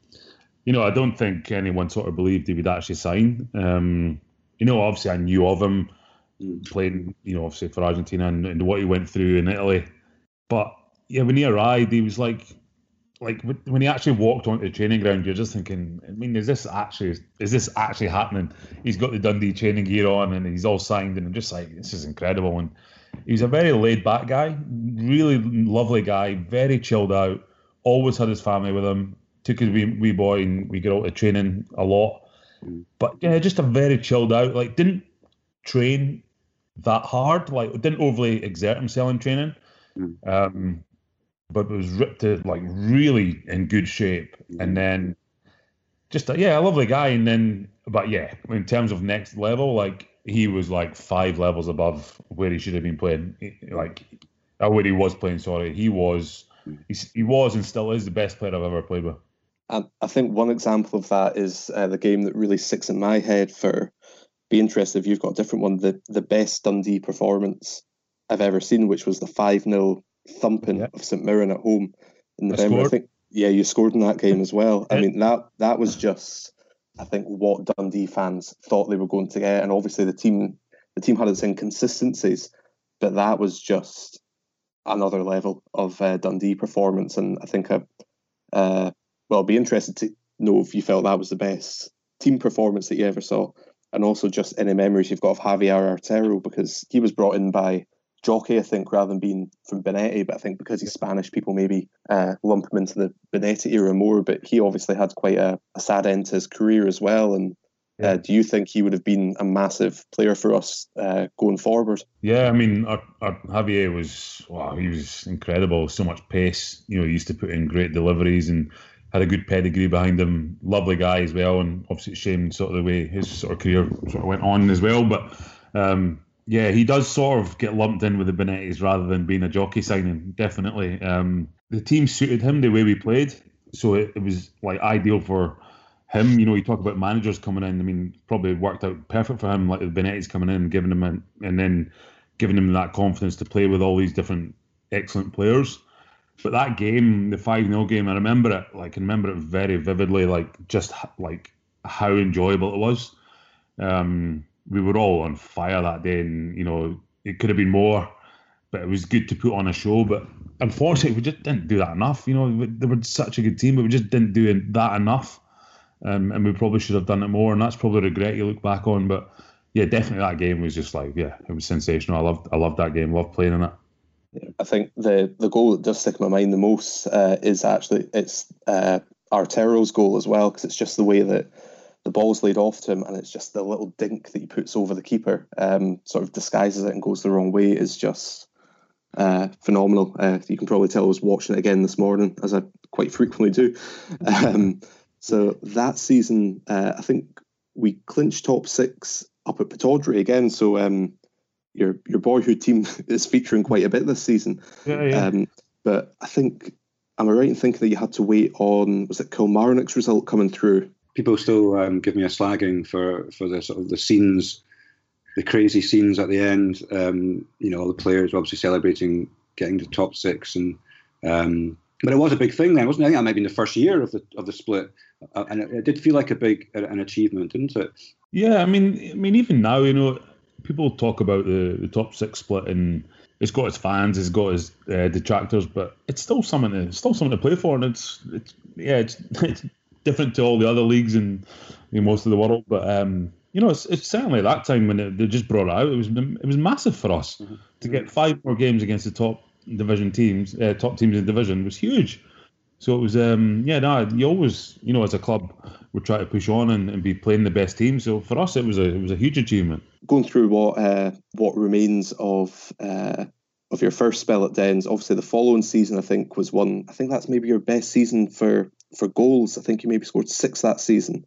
Speaker 5: you know, I don't think anyone sort of believed he would actually sign. Um, you know, obviously I knew of him playing, you know, obviously for Argentina and, and what he went through in Italy. But yeah, when he arrived, he was like, like when he actually walked onto the training ground, you're just thinking, I mean, is this actually is this actually happening? He's got the Dundee training gear on and he's all signed, and I'm just like, this is incredible. And he's a very laid back guy, really lovely guy, very chilled out. Always had his family with him. Took his wee, wee boy and we get out to training a lot. But yeah, just a very chilled out. Like didn't train that hard. Like didn't overly exert himself in training.
Speaker 6: Mm.
Speaker 5: Um, but it was ripped to like really in good shape. And mm. then just a, yeah, a lovely guy. And then, but yeah, in terms of next level, like he was like five levels above where he should have been playing. Like, or where he was playing. Sorry, he was. Mm. He's, he was and still is the best player I've ever played with.
Speaker 4: And I think one example of that is uh, the game that really sticks in my head for be interested if you've got a different one. The the best Dundee performance I've ever seen, which was the five 0 thumping
Speaker 5: Yeah.
Speaker 4: of St Mirren at home in
Speaker 5: I
Speaker 4: November. I,
Speaker 5: scored.
Speaker 4: think yeah, you scored in that game as well. I mean that that was just I think what Dundee fans thought they were going to get, and obviously the team the team had its inconsistencies, but that was just another level of uh, Dundee performance, and I think I, uh, well, I'd be interested to know if you felt that was the best team performance that you ever saw, and also just any memories you've got of Javier Artero because he was brought in by Jocky, I think, rather than being from Bonetti, but I think because he's Spanish, people maybe uh, lump him into the Bonetti era more, but he obviously had quite a, a sad end to his career as well, and. Uh, do you think he would have been a massive player for us uh, going forward?
Speaker 5: Yeah, I mean, our, our Javier was wow, he was incredible. So much pace. You know, he used to put in great deliveries and had a good pedigree behind him. Lovely guy as well, and obviously shame sort of the way his sort of career sort of went on as well. But um, yeah, he does sort of get lumped in with the Bonettis rather than being a Jocky signing. Definitely, um, the team suited him the way we played, so it, it was like ideal for him. You know, you talk about managers coming in. I mean, probably worked out perfect for him, like the Bonetti's coming in, giving him an, and then giving him that confidence to play with all these different excellent players. But that game, the five 0 game, I remember it. Like, I remember it very vividly. Like, just like how enjoyable it was. Um, we were all on fire that day, and you know, it could have been more, but it was good to put on a show. But unfortunately, we just didn't do that enough. You know, they were such a good team, but we just didn't do that enough. Um, and we probably should have done it more, and that's probably a regret you look back on. But yeah, definitely that game was just like, yeah, it was sensational. I loved, I loved that game. Loved playing in it.
Speaker 4: I think the the goal that does stick in my mind the most uh, is actually it's uh, Artero's goal as well because it's just the way that the ball's laid off to him and it's just the little dink that he puts over the keeper, um, sort of disguises it and goes the wrong way is just uh, phenomenal. Uh, you can probably tell I was watching it again this morning as I quite frequently do. Um, so that season, uh, I think we clinched top six up at Pittodrie again. So um, your your boyhood team is featuring quite a bit this season.
Speaker 5: Yeah,
Speaker 4: Um, but I think, am I right in thinking that you had to wait on was it Kilmarnock's result coming through?
Speaker 6: People still um, give me a slagging for for the sort of the scenes, the crazy scenes at the end. Um, you know, all the players were obviously celebrating getting to top six, and um, but it was a big thing then, wasn't it? I think that might been the first year of the of the split, uh, and it, it did feel like a big an achievement, didn't it?
Speaker 5: Yeah, I mean, I mean, even now, you know, people talk about the, the top six split, and it's got its fans, it's got its uh, detractors, but it's still something. To, it's still something to play for, and it's it's yeah, it's it's different to all the other leagues in, in most of the world. But um, you know, it's, it's certainly at that time when it, they just brought it out. It was it was massive for us to get five more games against the top division teams, uh, top teams in the division was huge. So it was, um, yeah, no, you always, you know, as a club, would try to push on and, and be playing the best team. So for us, it was a it was a huge achievement.
Speaker 4: Going through what uh, what remains of uh, of your first spell at Dens, obviously the following season I think was one. I think that's maybe your best season for for goals. I think you maybe scored six that season,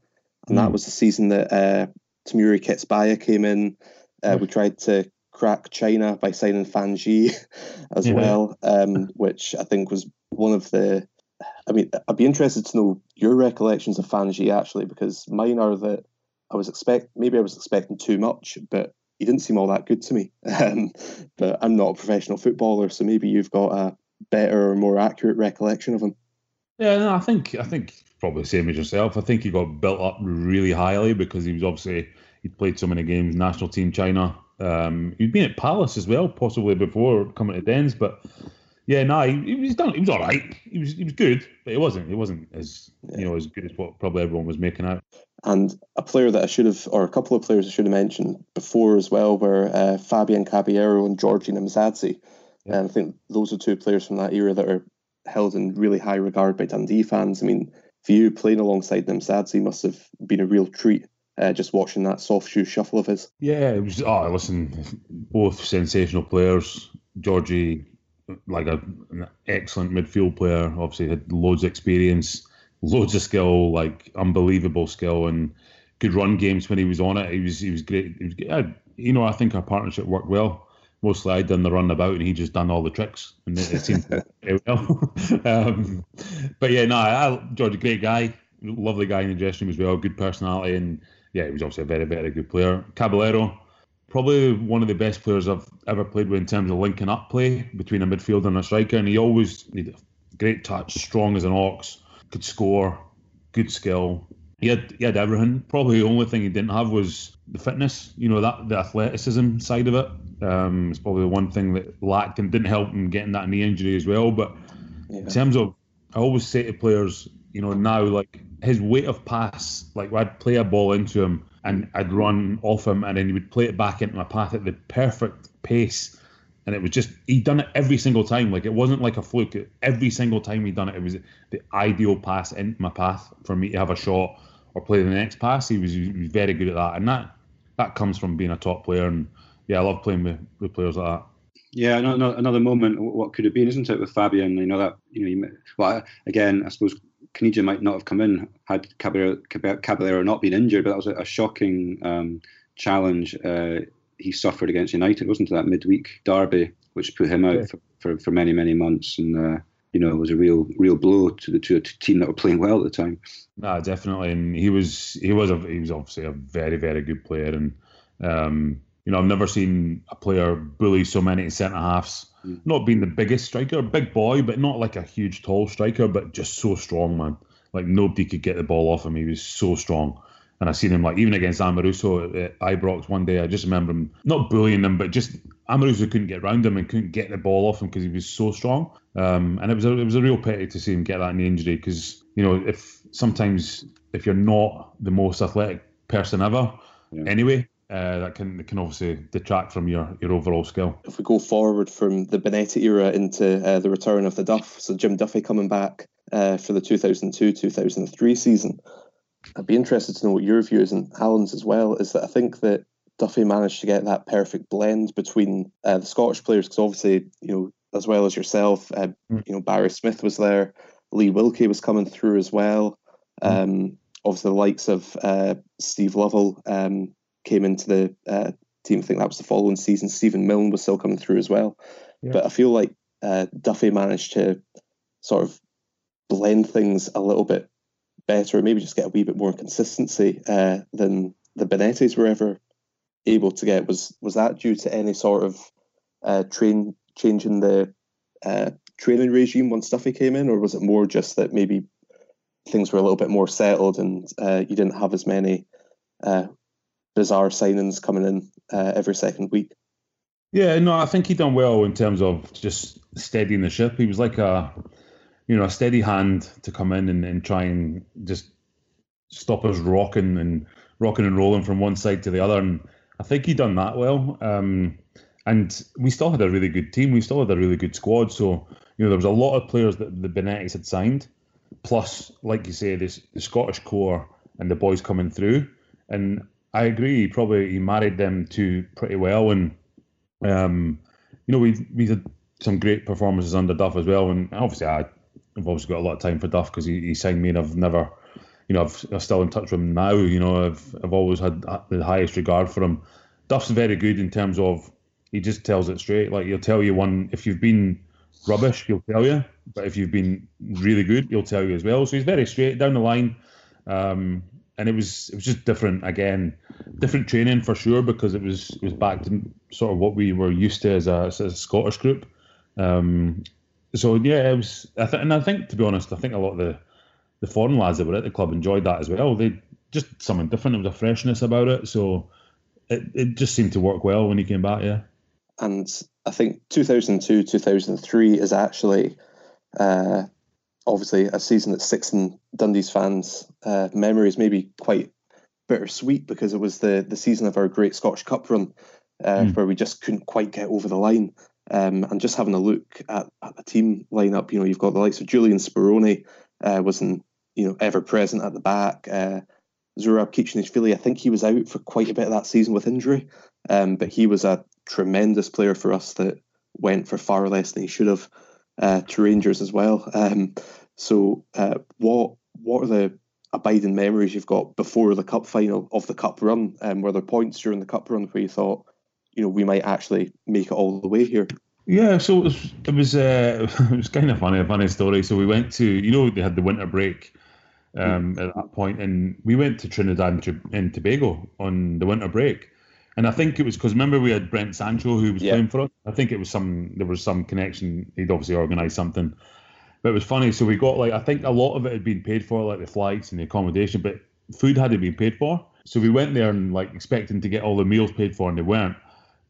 Speaker 4: and that
Speaker 5: Mm.
Speaker 4: was the season that uh, Temuri Ketsbaia came in. Uh, we tried to crack China by signing Fan Ji as
Speaker 5: Yeah.
Speaker 4: well, um, which I think was one of the. I mean, I'd be interested to know your recollections of Fan Ji actually, because mine are that I was expect maybe I was expecting too much, but he didn't seem all that good to me. Um, but I'm not a professional footballer, so maybe you've got a better or more accurate recollection of him.
Speaker 5: Yeah, no, I think I think probably the same as yourself. I think he got built up really highly because he was obviously he'd played so many games, national team China. Um, he'd been at Palace as well, possibly before coming to Dens, but Yeah, no, he, he was done. He was all right. He was he was good, but it wasn't. It wasn't as yeah. you know as good as what probably everyone was making out.
Speaker 4: And a player that I should have, or a couple of players I should have mentioned before as well, were uh, Fabian Caballero and Giorgi Nemsadze. Yeah. And I think those are two players from that era that are held in really high regard by Dundee fans. I mean, for you playing alongside Nemsadze must have been a real treat. Uh, just watching that soft shoe shuffle of his.
Speaker 5: Yeah, it was. Oh, listen, both sensational players. Georgie, like a, an excellent midfield player. Obviously, had loads of experience, loads of skill, like unbelievable skill, and could run games when he was on it. He was he was great. He was, I, you know, I think our partnership worked well. Mostly, I'd done the runabout, and he just done all the tricks, and it, it seemed very well. um, but yeah, no, I, George, a great guy, lovely guy in the dressing room as well, good personality, and yeah, he was obviously a very, very good player. Caballero, probably one of the best players I've ever played with in terms of linking up play between a midfielder and a striker. And he always needed a great touch, strong as an ox, could score, good skill. He had, he had everything. Probably the only thing he didn't have was the fitness, you know, that the athleticism side of it. Um, it's probably the one thing that lacked and didn't help him getting that knee injury as well. But yeah. in terms of, I always say to players, you know, now like his weight of pass, like I'd play a ball into him and I'd run off him, and then he would play it back into my path at the perfect pace. And it was just he'd done it every single time. Like it wasn't like a fluke. Every single time he'd done it, it was the ideal pass into my path for me to have a shot or play the next pass. He was, he was very good at that, and that that comes from being a top player. And yeah, I love playing with, with players like that.
Speaker 6: Yeah, another moment. What could have been, isn't it, with Fabian? You know that you know. Well, again, I suppose Caniggia might not have come in had Caballero, Caballero not been injured, but that was a, a shocking um, challenge uh, he suffered against United, wasn't it? That midweek derby, which put him out yeah. for, for, for, many, many months. And, uh, you know, it was a real, real blow to the to a team that were playing well at the time.
Speaker 5: No, definitely, and he was he was a, he was obviously a very very good player, and um, you know I've never seen a player bully so many centre halves not being the biggest striker, big boy, but not like a huge tall striker, but just so strong, man. Like nobody could get the ball off him. He was so strong. And I seen him like even against Amoruso at Ibrox one day. I just remember him not bullying him, but just Amoruso couldn't get around him and couldn't get the ball off him because he was so strong. Um, and it was a, it was a real pity to see him get that knee injury because you know if sometimes if you're not the most athletic person ever, yeah. anyway, uh, that can can obviously detract from your, your overall skill.
Speaker 4: If we go forward from the Bonetti era into uh, the return of the Duff, so Jim Duffy coming back uh, for the 2002 2003 season, I'd be interested to know what your view is, and Alan's as well. Is that I think that Duffy managed to get that perfect blend between uh, the Scottish players, because obviously, you know, as well as yourself, uh, mm. you know, Barry Smith was there, Lee Wilkie was coming through as well. Mm. Um, obviously, the likes of uh, Steve Lovell. Um, came into the uh, team. I think that was the following season. Stephen Milne was still coming through as well. Yeah. But I feel like uh, Duffy managed to sort of blend things a little bit better, maybe just get a wee bit more consistency uh, than the Bonettis were ever able to get. Was was that due to any sort of uh, train change in the uh, training regime once Duffy came in, or was it more just that maybe things were a little bit more settled and uh, you didn't have as many uh, bizarre signings coming in uh, every second week.
Speaker 5: Yeah, no, I think he done well in terms of just steadying the ship. He was like a, you know, a steady hand to come in and, and try and just stop us rocking and rocking and rolling from one side to the other. And I think he done that well. Um, and we still had a really good team. We still had a really good squad. So you know, there was a lot of players that the Bonettis had signed, plus, like you say, this the Scottish core and the boys coming through. And I agree. He Probably he married them two pretty well, and um, you know we we had some great performances under Duff as well. And obviously, I, have obviously got a lot of time for Duff because he, he signed me, and I've never, you know, I've, I'm still in touch with him now. You know, I've I've always had the highest regard for him. Duff's very good in terms of he just tells it straight. Like he'll tell you one if you've been rubbish, he'll tell you. But if you've been really good, he'll tell you as well. So he's very straight down the line. Um, and it was it was just different again, different training for sure because it was it was back to sort of what we were used to as a, as a Scottish group. Um, so yeah, it was. I th- and I think to be honest, I think a lot of the the foreign lads that were at the club enjoyed that as well. They just something different. There was a freshness about it, so it, it just seemed to work well when he came back. Yeah.
Speaker 4: and I think 2002 2003 is actually uh, obviously a season that in Dundee's fans' uh, memories, maybe quite bittersweet because it was the the season of our great Scottish Cup run, uh, mm. where we just couldn't quite get over the line. Um, and just having a look at, at the team lineup, you know, you've got the likes of Julian Speroni, uh, wasn't you know ever present at the back. Uh, Zurab I think he was out for quite a bit of that season with injury, um, but he was a tremendous player for us that went for far less than he should have uh, to Rangers as well. Um, so, uh, what what are the abiding memories you've got before the cup final of the cup run? Um, were there points during the cup run where you thought, you know, we might actually make it all the way here?
Speaker 5: Yeah, so it was it was uh, it was kind of funny, a funny story. So we went to you know they had the winter break um, at that point, and we went to Trinidad and Tobago on the winter break. And I think it was because remember we had Brent Sancho who was yeah. playing for us. I think it was some there was some connection. He'd obviously organised something, but it was funny. So we got like I think a lot of it had been paid for, like the flights and the accommodation, but food hadn't been paid for. So we went there and like expecting to get all the meals paid for, and they weren't.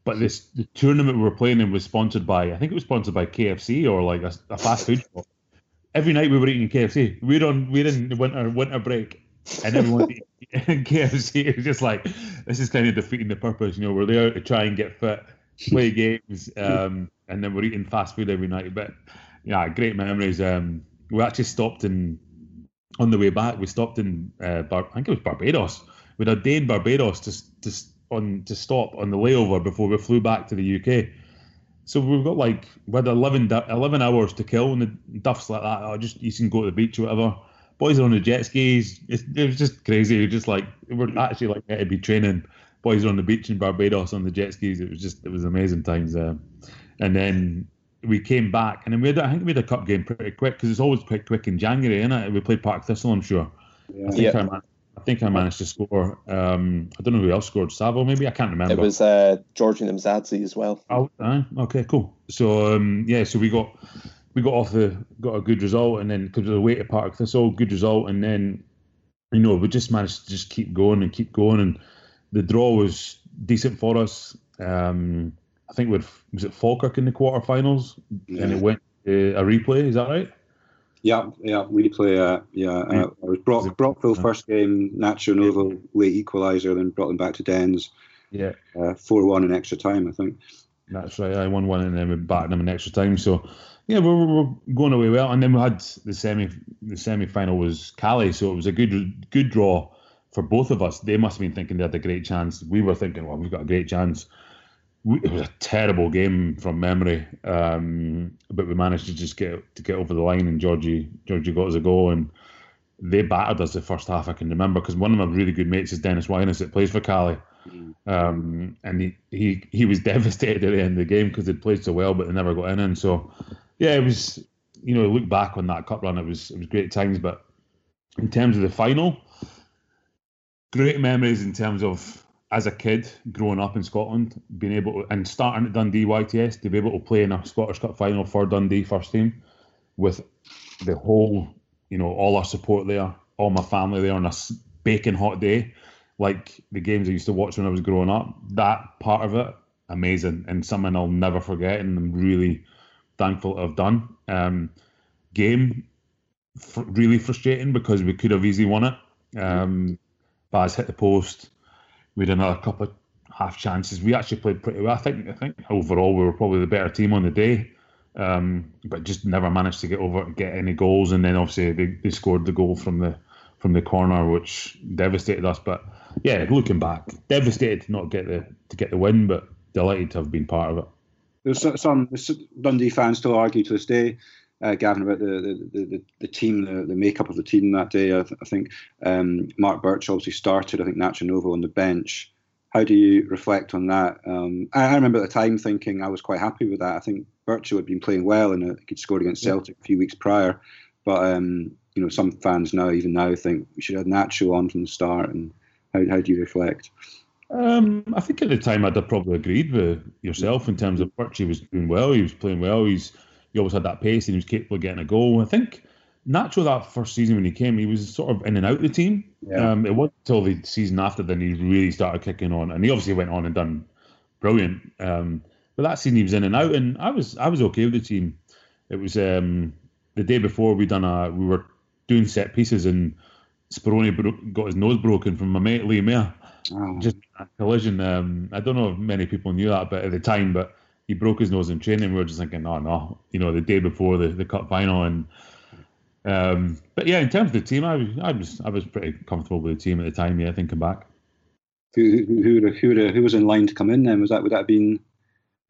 Speaker 5: But this the tournament we were playing in was sponsored by I think it was sponsored by KFC or like a, a fast food shop. Every night we were eating KFC. We we're on we we're in the winter winter break, and everyone eating KFC. It was just like this is kind of defeating the purpose. You know, we're there to try and get fit, play games, um, and then we're eating fast food every night. But yeah, great memories. Um, we actually stopped in on the way back. We stopped in uh, Bar- I think it was Barbados. We had a day in Barbados to to on to stop on the layover before we flew back to the UK. So we've got like we had 11, 11 hours to kill and the duff's like that. Oh, just you can go to the beach or whatever. Boys are on the jet skis. It's, it was just crazy. It just like we're actually like meant to be training. Boys are on the beach in Barbados on the jet skis. It was just it was amazing times. Uh, and then we came back and then we had I think we had a cup game pretty quick because it's always quite quick in January, isn't it? We played Partick Thistle, I'm sure. Yeah. I think yeah. I I think I managed to score. Um, I don't know who else scored. Savo, maybe I can't remember.
Speaker 4: It was uh, Georgian Nemsadze as well.
Speaker 5: Oh, okay, cool. So um, yeah, so we got we got off the got a good result, and then because of the way to Park, that's all good result, and then you know we just managed to just keep going and keep going, and the draw was decent for us. Um, I think we were was it Falkirk in the quarterfinals, yeah. and it went uh, a replay. Is that right?
Speaker 6: Yeah, yeah, replay. Uh, yeah, uh, it was Brock, Brockville first game, Nacho Novo late equaliser, then brought them back to Dens.
Speaker 5: Yeah,
Speaker 6: uh, four one in extra time, I think.
Speaker 5: That's right. I won one, and then we batted them in extra time. So yeah, we're, we're going away well. And then we had the semi. The semi final was Caley, so it was a good good draw for both of us. They must have been thinking they had a great chance. We were thinking, well, we've got a great chance it was a terrible game from memory, um, but we managed to just get to get over the line, and Georgie Georgie got us a goal, and they battered us the first half. I can remember because one of my really good mates is Dennis Wyness that plays for Caley, mm. um, and he, he he was devastated at the end of the game because they'd played so well, but they never got in. And so, yeah, it was you know look back on that cup run, it was it was great times. But in terms of the final, great memories in terms of as a kid growing up in Scotland, being able to, and starting at Dundee YTS to be able to play in a Scottish Cup final for Dundee first team with the whole, you know, all our support there, all my family there on a baking hot day, like the games I used to watch when I was growing up. That part of it, amazing and something I'll never forget, and I'm really thankful to have done. Um, game, fr- really frustrating because we could have easily won it. Um, Baz hit the post we had another couple of half chances. We actually played pretty well. I think I think overall we were probably the better team on the day, um, but just never managed to get over get any goals. And then obviously they, they scored the goal from the from the corner, which devastated us. But yeah, looking back, devastated to not get the to get the win, but delighted to have been part of it.
Speaker 6: There's some Dundee fans still argue to this day uh, Gavin, about the the, the, the team, the, the makeup of the team that day. I, th- I think um, Mark Birch obviously started. I think Nacho Novo on the bench. How do you reflect on that? Um, I, I, remember at the time thinking I was quite happy with that. I think Birch had been playing well and uh, he'd scored against Celtic a few weeks prior. But um, you know, some fans now, even now, think we should have Nacho on from the start. And how, how do you reflect?
Speaker 5: Um, I think at the time I'd have probably agreed with yourself in terms of Birch. He was doing well. He was playing well. He's he always had that pace and he was capable of getting a goal. I think Nacho that first season when he came, he was sort of in and out of the team. Yeah. Um, it wasn't until the season after then he really started kicking on, and he obviously went on and done brilliant. Um, but that season he was in and out, and I was I was okay with the team. It was um, the day before we done a we were doing set pieces and Speroni broke, got his nose broken from my mate Lee Mair. Oh. Just a collision. Um, I don't know if many people knew that, but at the time, but he broke his nose in training. We were just thinking, no, no, you know, the day before the, the cup final, and um, but yeah, in terms of the team, I was I was I was pretty comfortable with the team at the time. Yeah, thinking back.
Speaker 6: Who who who, who, who was in line to come in then? Was that would that have been?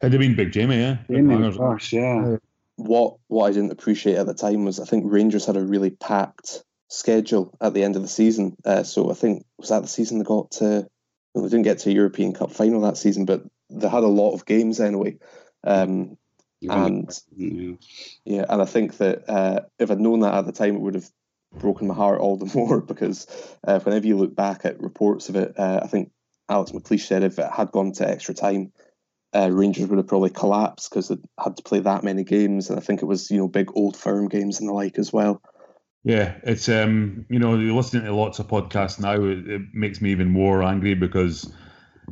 Speaker 5: It'd have been Big Jamie, yeah.
Speaker 6: Jamie, of course, yeah.
Speaker 4: What what I didn't appreciate at the time was I think Rangers had a really packed schedule at the end of the season. Uh, so I think was that the season they got to. Well, they didn't get to European Cup final that season, but they had a lot of games anyway. Um, and yeah. yeah, and I think that uh, if I'd known that at the time, it would have broken my heart all the more because uh, whenever you look back at reports of it, uh, I think Alex McLeish said if it had gone to extra time, uh, Rangers would have probably collapsed because they had to play that many games, and I think it was you know big old firm games and the like as well.
Speaker 5: Yeah, it's um, you know, you're listening to lots of podcasts now. It, it, makes me even more angry because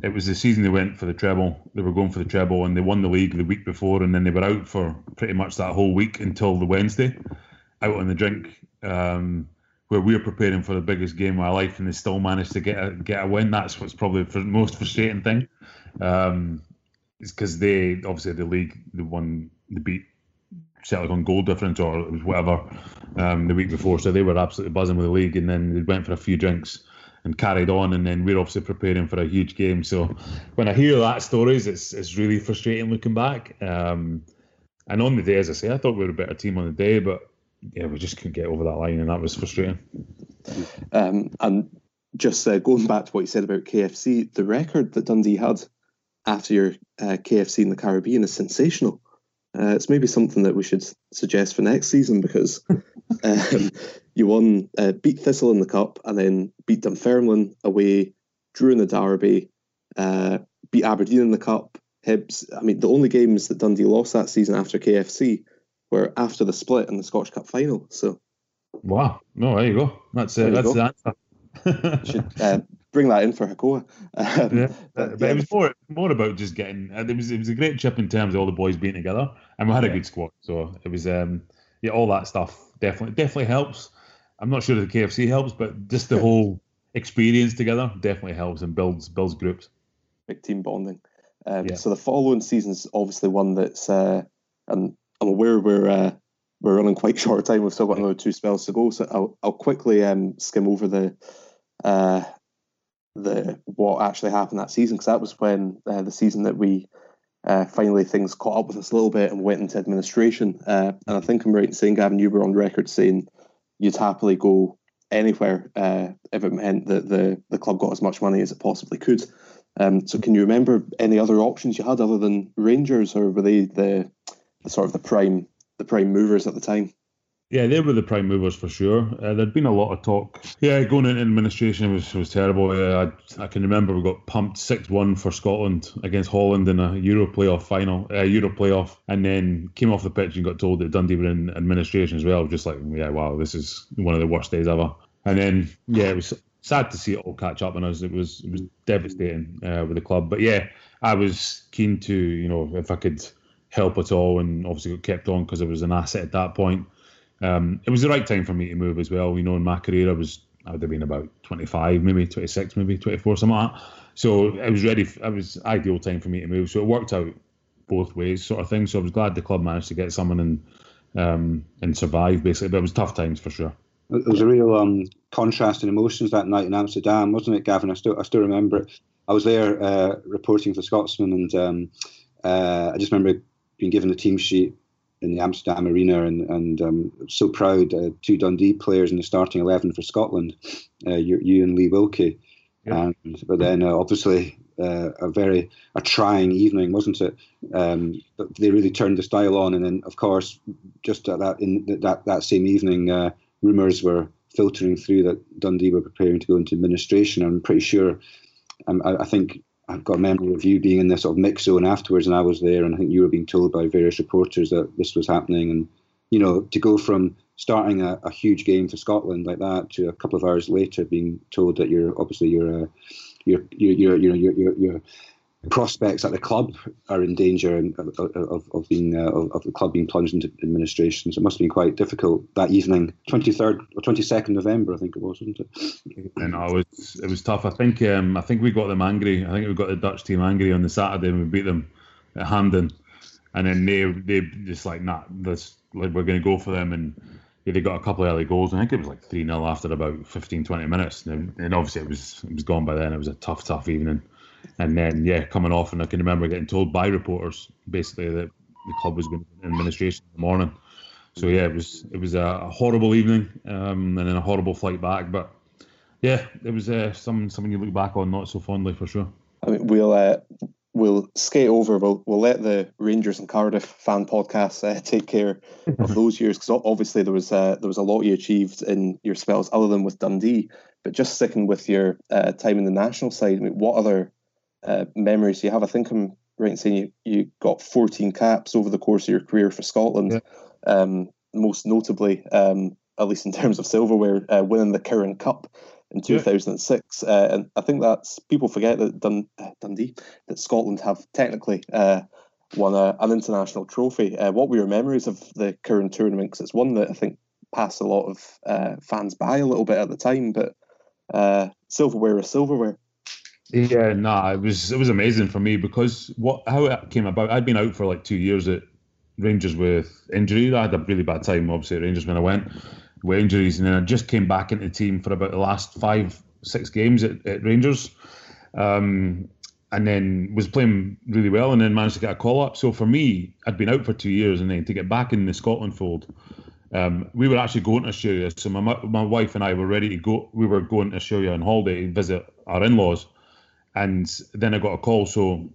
Speaker 5: it was the season they went for the treble. They were going for the treble, and they won the league the week before, and then they were out for pretty much that whole week until the Wednesday, out on the drink, um, where we were preparing for the biggest game of our life, and they still managed to get a, get a win. That's what's probably the most frustrating thing. Um, is because they obviously the league they won the beat Celtic on goal difference or whatever um, the week before. So they were absolutely buzzing with the league, and then they went for a few drinks and carried on. And then we're obviously preparing for a huge game. So when I hear that stories, it's it's really frustrating looking back. Um, and on the day, as I say, I thought we were a better team on the day, but yeah, we just couldn't get over that line, and that was frustrating.
Speaker 4: Um, and just uh, going back to what you said about KFC, the record that Dundee had after your uh, KFC in the Caribbean is sensational. Uh, it's maybe something that we should suggest for next season because um, you won, uh, beat Thistle in the cup, and then beat Dunfermline away, drew in the Derby, uh, beat Aberdeen in the cup. Hibs. I mean, the only games that Dundee lost that season after KFC were after the split in the Scottish Cup final. So,
Speaker 5: wow, no, there you go. That's uh, that's go.
Speaker 4: the answer. should uh, bring that in for Hakoah.
Speaker 5: Um, yeah, but, but, it was more more about just getting. Uh, it was it was a great trip in terms of all the boys being together, and we had a good squad. So it was um yeah all that stuff definitely definitely helps. I'm not sure if the KFC helps, but just the whole experience together definitely helps and builds builds groups.
Speaker 4: Big team bonding. Um, yeah. So the following season is obviously one that's, uh, and I'm aware we're uh, we're running quite short of time. We've still got another two spells to go, so I'll I'll quickly um, skim over the uh, the what actually happened that season because that was when uh, the season that we uh, finally things caught up with us a little bit and went into administration. Uh, and I think I'm right in saying, Gavin, you were on record saying you'd happily go anywhere uh, if it meant that the the club got as much money as it possibly could. Um, so, can you remember any other options you had other than Rangers, or were they the, the sort of the prime the prime movers at the time?
Speaker 5: Yeah, they were the prime movers for sure. Uh, there'd been a lot of talk. Yeah, going into administration was was terrible. Uh, I, I can remember we got pumped six one for Scotland against Holland in a Euro playoff final, uh, Euro playoff, and then came off the pitch and got told that Dundee were in administration as well. Just like, yeah, wow, this is one of the worst days ever. And then, yeah, it was sad to see it all catch up on us. It was it was devastating uh, with the club. But yeah, I was keen to, you know, if I could help at all, and obviously got kept on because it was an asset at that point um, it was the right time for me to move as well. You know, in my career, I was I would have been about 25, maybe 26, maybe 24, something like that. So I was ready. It was ideal time for me to move. So it worked out both ways, sort of thing. So I was glad the club managed to get someone and um, and survive basically. But it was tough times for sure.
Speaker 6: It was a real um, contrast in emotions that night in Amsterdam, wasn't it, Gavin? I still I still remember it. I was there uh, reporting for Scotsman, and um, uh, I just remember being given the team sheet in the Amsterdam arena, and and um, so proud uh, two Dundee players in the starting eleven for Scotland, uh, you, you, and Lee Wilkie. Yeah. And, but then uh, obviously uh, a very a trying evening, wasn't it? Um, but they really turned the style on, and then of course just at that in that that same evening, uh, rumours were filtering through that Dundee were preparing to go into administration. I'm pretty sure. Um, I, I think I've got a memory of you being in this sort of mix zone afterwards, and I was there, and I think you were being told by various reporters that this was happening, and you know, to go from starting a, a huge game for Scotland like that to a couple of hours later being told that you're obviously you're uh, you're, you're, you're, you know, you're, you're, you're prospects at the club are in danger of, of, of being uh, of, the club being plunged into administration. So it must have been quite difficult that evening, twenty third or twenty second November, I think it was, wasn't it?
Speaker 5: And it was it was tough. I think um, I think we got them angry. I think we got the Dutch team angry on the Saturday and we beat them at Hampden, and then they they just like nah, this like we're going to go for them and. Yeah, they got a couple of early goals. I think it was like 3 0 after about 15, 20 minutes. And, and obviously, it was it was gone by then. It was a tough, tough evening. And then, yeah, coming off, and I can remember getting told by reporters basically that the club was going in administration in the morning. So yeah, it was it was a horrible evening, um, and then a horrible flight back. But yeah, it was uh, some something you look back on not so fondly for sure.
Speaker 4: I mean, we'll uh, we'll skate over. We'll we'll let the Rangers and Cardiff fan podcasts uh, take care of those years because obviously there was uh, there was a lot you achieved in your spells other than with Dundee. But just sticking with your uh, time in the national side, I mean, what other uh, memories you have. I think I'm right in saying you, you got 14 caps over the course of your career for Scotland. Yeah. Um, most notably, um, at least in terms of silverware, uh, winning the Kirin Cup in 2006. Yeah. Uh, and I think that's people forget that Dun- Dundee, that Scotland have technically uh, won a, an international trophy. Uh, what were your memories of the Kirin tournament? Because it's one that I think passed a lot of uh, fans by a little bit at the time, but silverware is silverware.
Speaker 5: Yeah, nah, it was it was amazing for me because what how it came about. I'd been out for like two years at Rangers with injury. I had a really bad time, obviously, at Rangers when I went with injuries, and then I just came back into the team for about the last five six games at, at Rangers, um, and then was playing really well, and then managed to get a call up. So for me, I'd been out for two years, and then to get back in the Scotland fold. Um, we were actually going to Australia, so my my wife and I were ready to go. We were going to Australia on holiday to visit our in-laws and then I got a call. So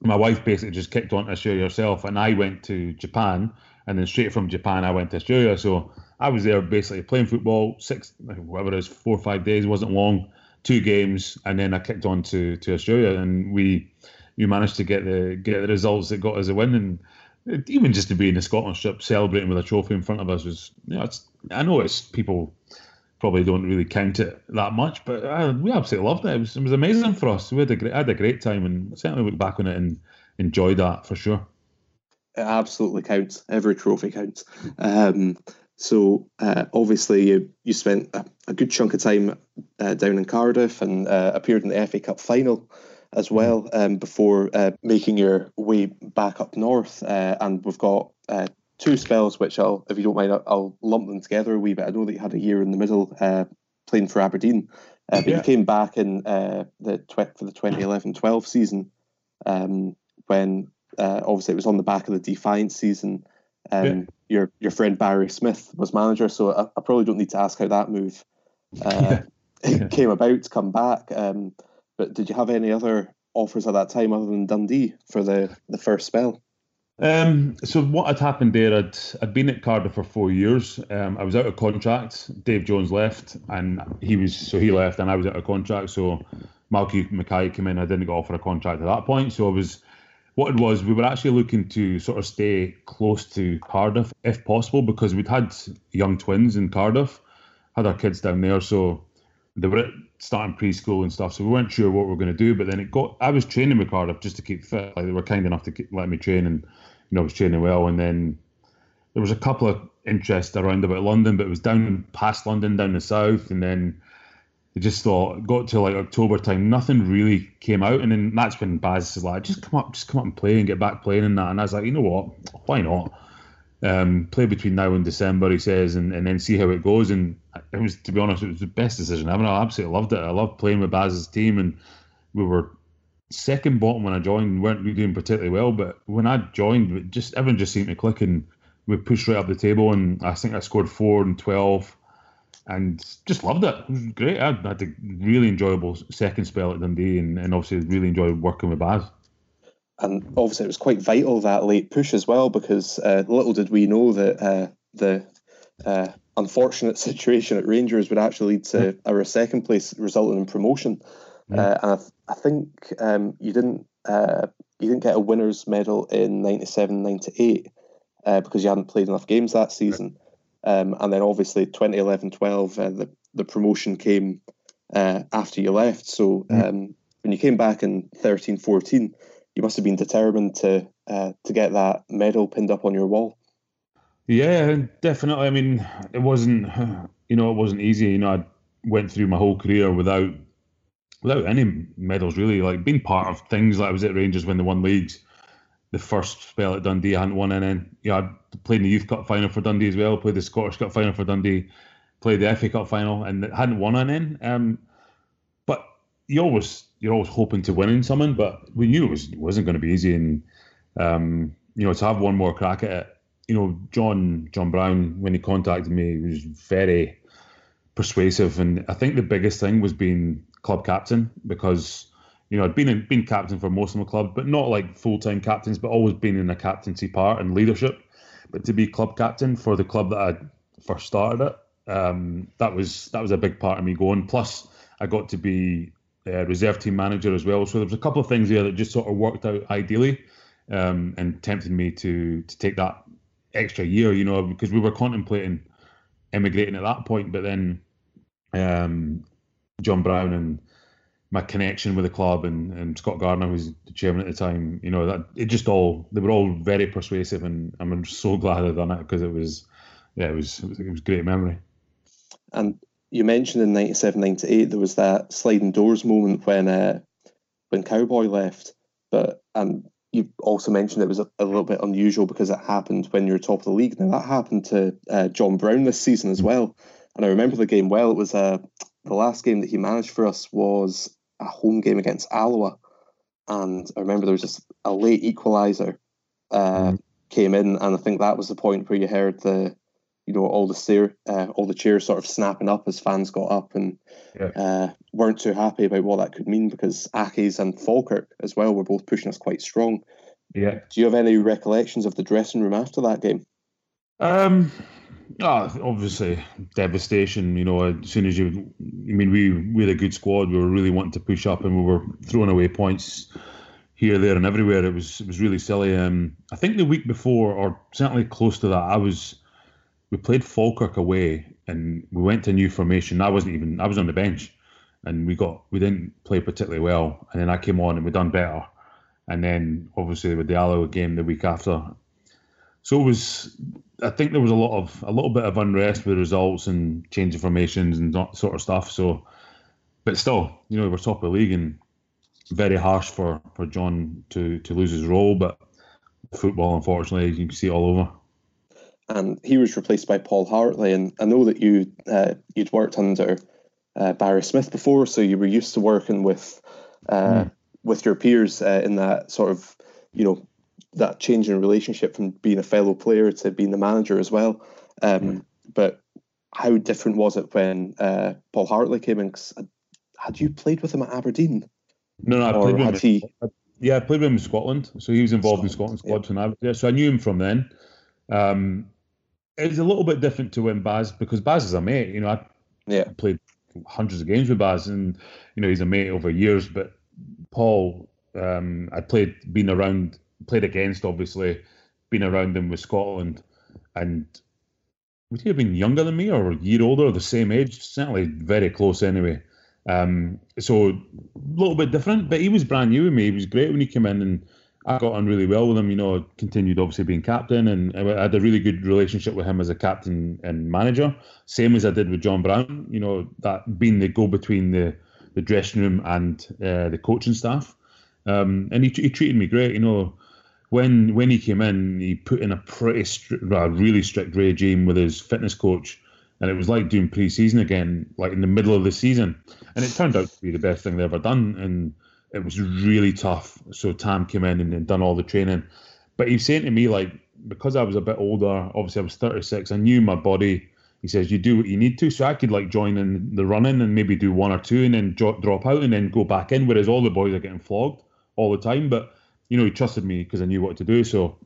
Speaker 5: my wife basically just kicked on to Australia herself, and I went to Japan, and then straight from Japan I went to Australia. So I was there basically playing football six, whatever it is, four or five days, wasn't long, two games, and then I kicked on to to Australia, and we we managed to get the get the results that got us a win, and even just to be in the Scotland strip celebrating with a trophy in front of us was, you know, I know it's people probably don't really count it that much, but uh, we absolutely loved it. It was, it was amazing for us. We had a great, had a great time, and certainly look back on it and enjoy that for sure.
Speaker 4: It absolutely counts. Every trophy counts. Um, so uh, obviously you you spent a, a good chunk of time uh, down in Cardiff and uh, appeared in the FA Cup final as well um, before uh, making your way back up north. Uh, and we've got two spells, which I'll, if you don't mind, I'll, I'll, lump them together a wee bit. I know that you had a year in the middle uh, playing for Aberdeen, uh, but yeah. you came back in uh, the tw- for the 2011-12 season um, when uh, obviously it was on the back of the Defiance season. Um, yeah. Your your friend Barry Smith was manager, so I, I, probably don't need to ask how that move uh, yeah. came about to come back. Um, but did you have any other offers at that time other than Dundee for the, the first spell?
Speaker 5: Um, so what had happened there? I'd I'd been at Cardiff for four years. Um, I was out of contract. Dave Jones left, and he was so he left, and I was out of contract. So Malky Mackay came in. I didn't get offered a contract at that point. So I was what it was. We were actually looking to sort of stay close to Cardiff if possible because we'd had young twins in Cardiff, had our kids down there. So they were starting preschool and stuff, so we weren't sure what we were going to do. But then it got. I was training with Cardiff just to keep fit. Like they were kind enough to keep, let me train and you know, I was training well. And then there was a couple of interests around about London, but it was down past London, down the south. And then I just thought, got to like October time, nothing really came out. And then that's when Baz says, like, just come up, just come up and play and get back playing and that. And I was like, you know what? Why not? Um, play between now and December, he says, and, and then see how it goes. And it was, to be honest, it was the best decision ever. I absolutely loved it. I loved playing with Baz's team, and we were second bottom when I joined weren't doing particularly well, but when I joined, just everyone just seemed to click and we pushed right up the table. And I think I scored four and twelve, and just loved it. It was great. I had a really enjoyable second spell at Dundee, and, and obviously really enjoyed working with Baz.
Speaker 4: And obviously, it was quite vital that late push as well, because uh, little did we know that uh, the uh, unfortunate situation at Rangers would actually lead to our second place resulting in promotion. Mm. Uh, and I, think um, you didn't uh, you didn't get a winners medal in 97 98 uh, because you hadn't played enough games that season. Um, and then obviously 2011 12, uh, the, the promotion came uh, after you left. So mm. um, when you came back in 13 14, you must have been determined to uh, to get that medal pinned up on your wall.
Speaker 5: Yeah, definitely. I mean, it wasn't, you know, it wasn't easy. You know, I went through my whole career without without any medals really. Like being part of things like I was at Rangers when they won leagues. The first spell at Dundee, I hadn't won, and then yeah, I played in the Youth Cup final for Dundee as well. Played the Scottish Cup final for Dundee. Played the FA Cup final, and hadn't won an in. Um, but you always you're always hoping to win in something, but we knew it, was, it wasn't going to be easy, and um, you know to have one more crack at it. You know, John John Brown when he contacted me was very persuasive, and I think the biggest thing was being club captain because you know I'd been in, been captain for most of my club, but not like full time captains, but always been in a captaincy part and leadership. But to be club captain for the club that I first started at, um, that was that was a big part of me going. Plus, I got to be a reserve team manager as well. So there was a couple of things there that just sort of worked out ideally um, and tempted me to to take that extra year. You know, because we were contemplating emigrating at that point, but then um, John Brown and my connection with the club and, and Scott Gardner, who's the chairman at the time, you know, that it just all they were all very persuasive, and I'm so glad I've done it because it was, yeah, it was it was, it was great memory.
Speaker 4: And you mentioned in 97, 98, there was that sliding doors moment when uh, when Cowboy left, but and you also mentioned it was a, a, little bit unusual because it happened when you were top of the league. Now that happened to uh, John Brown this season as mm. well, and I remember the game well. It was uh, the last game that he managed for us was a home game against Alloa, and I remember there was just a late equaliser uh, mm. came in, and I think that was the point where you heard the, you know, all the steer, uh, all the cheers sort of snapping up as fans got up and yeah. uh, weren't too happy about what that could mean because Accies and Falkirk as well were both pushing us quite strong.
Speaker 5: Yeah.
Speaker 4: Do you have any recollections of the dressing room after that game?
Speaker 5: Um, Oh, obviously devastation. You know, as soon as you, I mean, we we had a good squad. We were really wanting to push up, and we were throwing away points here, there, and everywhere. It was it was really silly. Um, I think the week before, or certainly close to that, I was. We played Falkirk away, and we went to a new formation. I wasn't even. I was on the bench, and we got we didn't play particularly well. And then I came on, and we done better. And then obviously with the Alloa game the week after, so it was. I think there was a lot of a little bit of unrest with results and change of formations and that sort of stuff. So, but still, you know, we're top of the league and very harsh for for John to to lose his role. But football, unfortunately, you can see it all over.
Speaker 4: And he was replaced by Paul Hartley. And I know that you uh, you'd worked under uh, Barry Smith before, so you were used to working with uh, mm. with your peers uh, in that sort of you know that change in relationship from being a fellow player to being the manager as well. Um, but how different was it when uh, Paul Hartley came in? had you played with him at Aberdeen?
Speaker 5: No, no, I played with him. He... Yeah, I played with him in Scotland. So he was involved Scotland, in Scotland squad yeah. when I was there. So I knew him from then. Um, it's a little bit different to when Baz, because Baz is a mate. You know, I
Speaker 4: yeah.
Speaker 5: played hundreds of games with Baz, and you know he's a mate over years. But Paul, um, I played, been around played against, obviously, been around him with Scotland, and would he have been younger than me or a year older, the same age? Certainly very close anyway. Um, so a little bit different, but he was brand new with me. He was great when he came in, and I got on really well with him. You know, continued obviously being captain, and I had a really good relationship with him as a captain and manager. Same as I did with John Brown. You know, that being the go between the the dressing room and uh, the coaching staff. Um, and he, he treated me great. You know, when when he came in, he put in a pretty a really strict regime with his fitness coach, and it was like doing pre-season again, like in the middle of the season. And it turned out to be the best thing they ever done, and it was really tough. So Tam came in and, and done all the training, but he's saying to me like because I was a bit older, obviously I was 36, I knew my body. He says you do what you need to, so I could like join in the running and maybe do one or two and then drop out and then go back in, whereas all the boys are getting flogged all the time. But you know, he trusted me because I knew what to do. So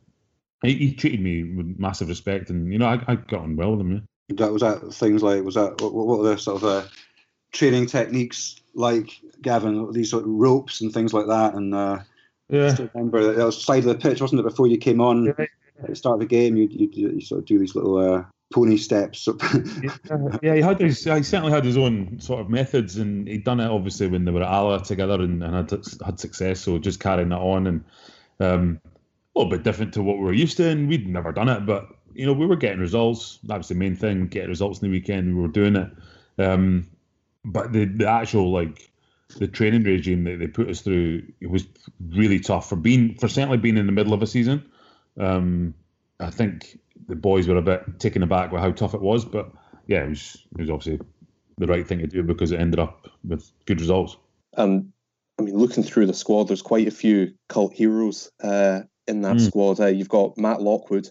Speaker 5: he, he, treated me with massive respect, and you know, I, I got on well with him.
Speaker 6: Yeah. That was that things like was that what, what were the sort of uh, training techniques like, Gavin? These sort of ropes and things like that, and uh,
Speaker 5: yeah,
Speaker 6: I remember that was side of the pitch, wasn't it? Before you came on. Yeah. At the start of the game, you, you, you sort of do these little uh, pony steps.
Speaker 5: yeah, yeah, he had his, he certainly had his own sort of methods, and he'd done it obviously when they were at together and, and had had success. So just carrying that on, and um, a little bit different to what we were used to, and we'd never done it, but you know we were getting results. That was the main thing: getting results in the weekend. We were doing it, um, but the the actual like the training regime that they put us through it was really tough for being for certainly being in the middle of a season. Um, I think the boys were a bit taken aback with how tough it was, but yeah, it was it was obviously the right thing to do because it ended up with good results.
Speaker 4: And I mean, looking through the squad, there's quite a few cult heroes uh, in that mm. squad. Uh, you've got Matt Lockwood,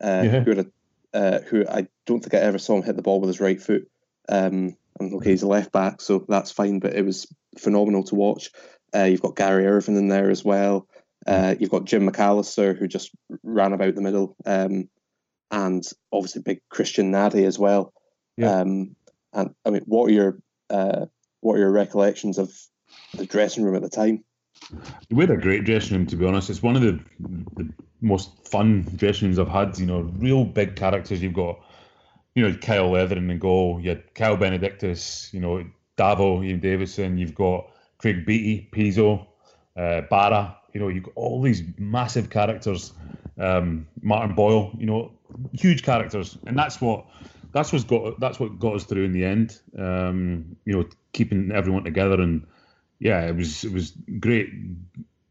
Speaker 4: uh, yeah. who, a, uh, who I don't think I ever saw him hit the ball with his right foot. Um, and okay, he's a left back, so that's fine, but it was phenomenal to watch. Uh, you've got Gary Irvine in there as well. Uh, you've got Jim McAllister, who just ran about the middle, um, and obviously big Christian Nadé as well. Yeah. Um, and I mean, what are your uh, what are your recollections of the dressing room at the time?
Speaker 5: We had a great dressing room, to be honest. It's one of the, the most fun dressing rooms I've had. You know, real big characters. You've got, you know, Kyle Letheren and goal. You had Kyle Benedictus. You know, Davo, Ian Davidson. You've got Craig Beattie, Pizzo, uh, Barra. You know, you've got all these massive characters. Um, Martin Boyle. You know, huge characters, and that's what that's what's got that's what got us through in the end. Um, you know, keeping everyone together, and yeah, it was it was great,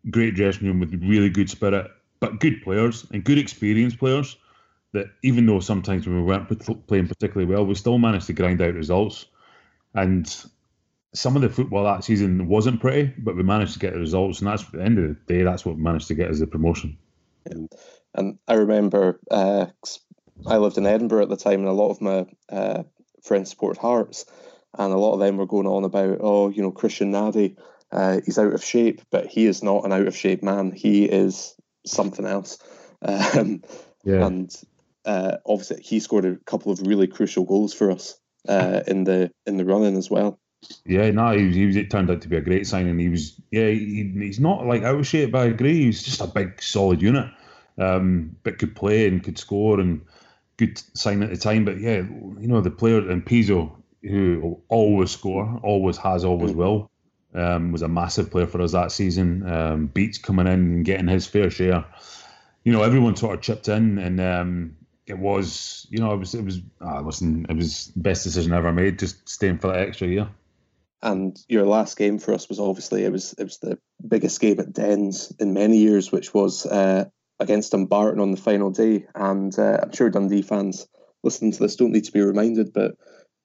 Speaker 5: great dressing room with really good spirit, but good players and good experienced players. That even though sometimes we weren't playing particularly well, we still managed to grind out results. And some of the football that season wasn't pretty, but we managed to get the results, and that's at the end of the day, that's what managed to get us the promotion.
Speaker 4: And I remember uh, I lived in Edinburgh at the time, and a lot of my uh, friends supported Hearts, and a lot of them were going on about, oh, you know, Christian Nadé, uh, he's out of shape, but he is not an out of shape man. He is something else. Um, yeah. And uh, obviously, he scored a couple of really crucial goals for us uh, in the in the running as well.
Speaker 5: Yeah, no, he was, he was, It turned out to be a great signing. He was, yeah, he, he's not like out of shape, but I agree. He's just a big, solid unit, um, but could play and could score and good sign at the time. But yeah, you know the player and Pizzo, who always score, always has, always will, um, was a massive player for us that season. Um, Beats coming in and getting his fair share. You know, everyone sort of chipped in, and um, it was, you know, it was, it was, ah, listen, it was the best decision I ever made, just staying for that extra year.
Speaker 4: And your last game for us was obviously it was it was the biggest game at Dens in many years, which was uh, against Dumbarton on the final day. And uh, I'm sure Dundee fans listening to this don't need to be reminded, but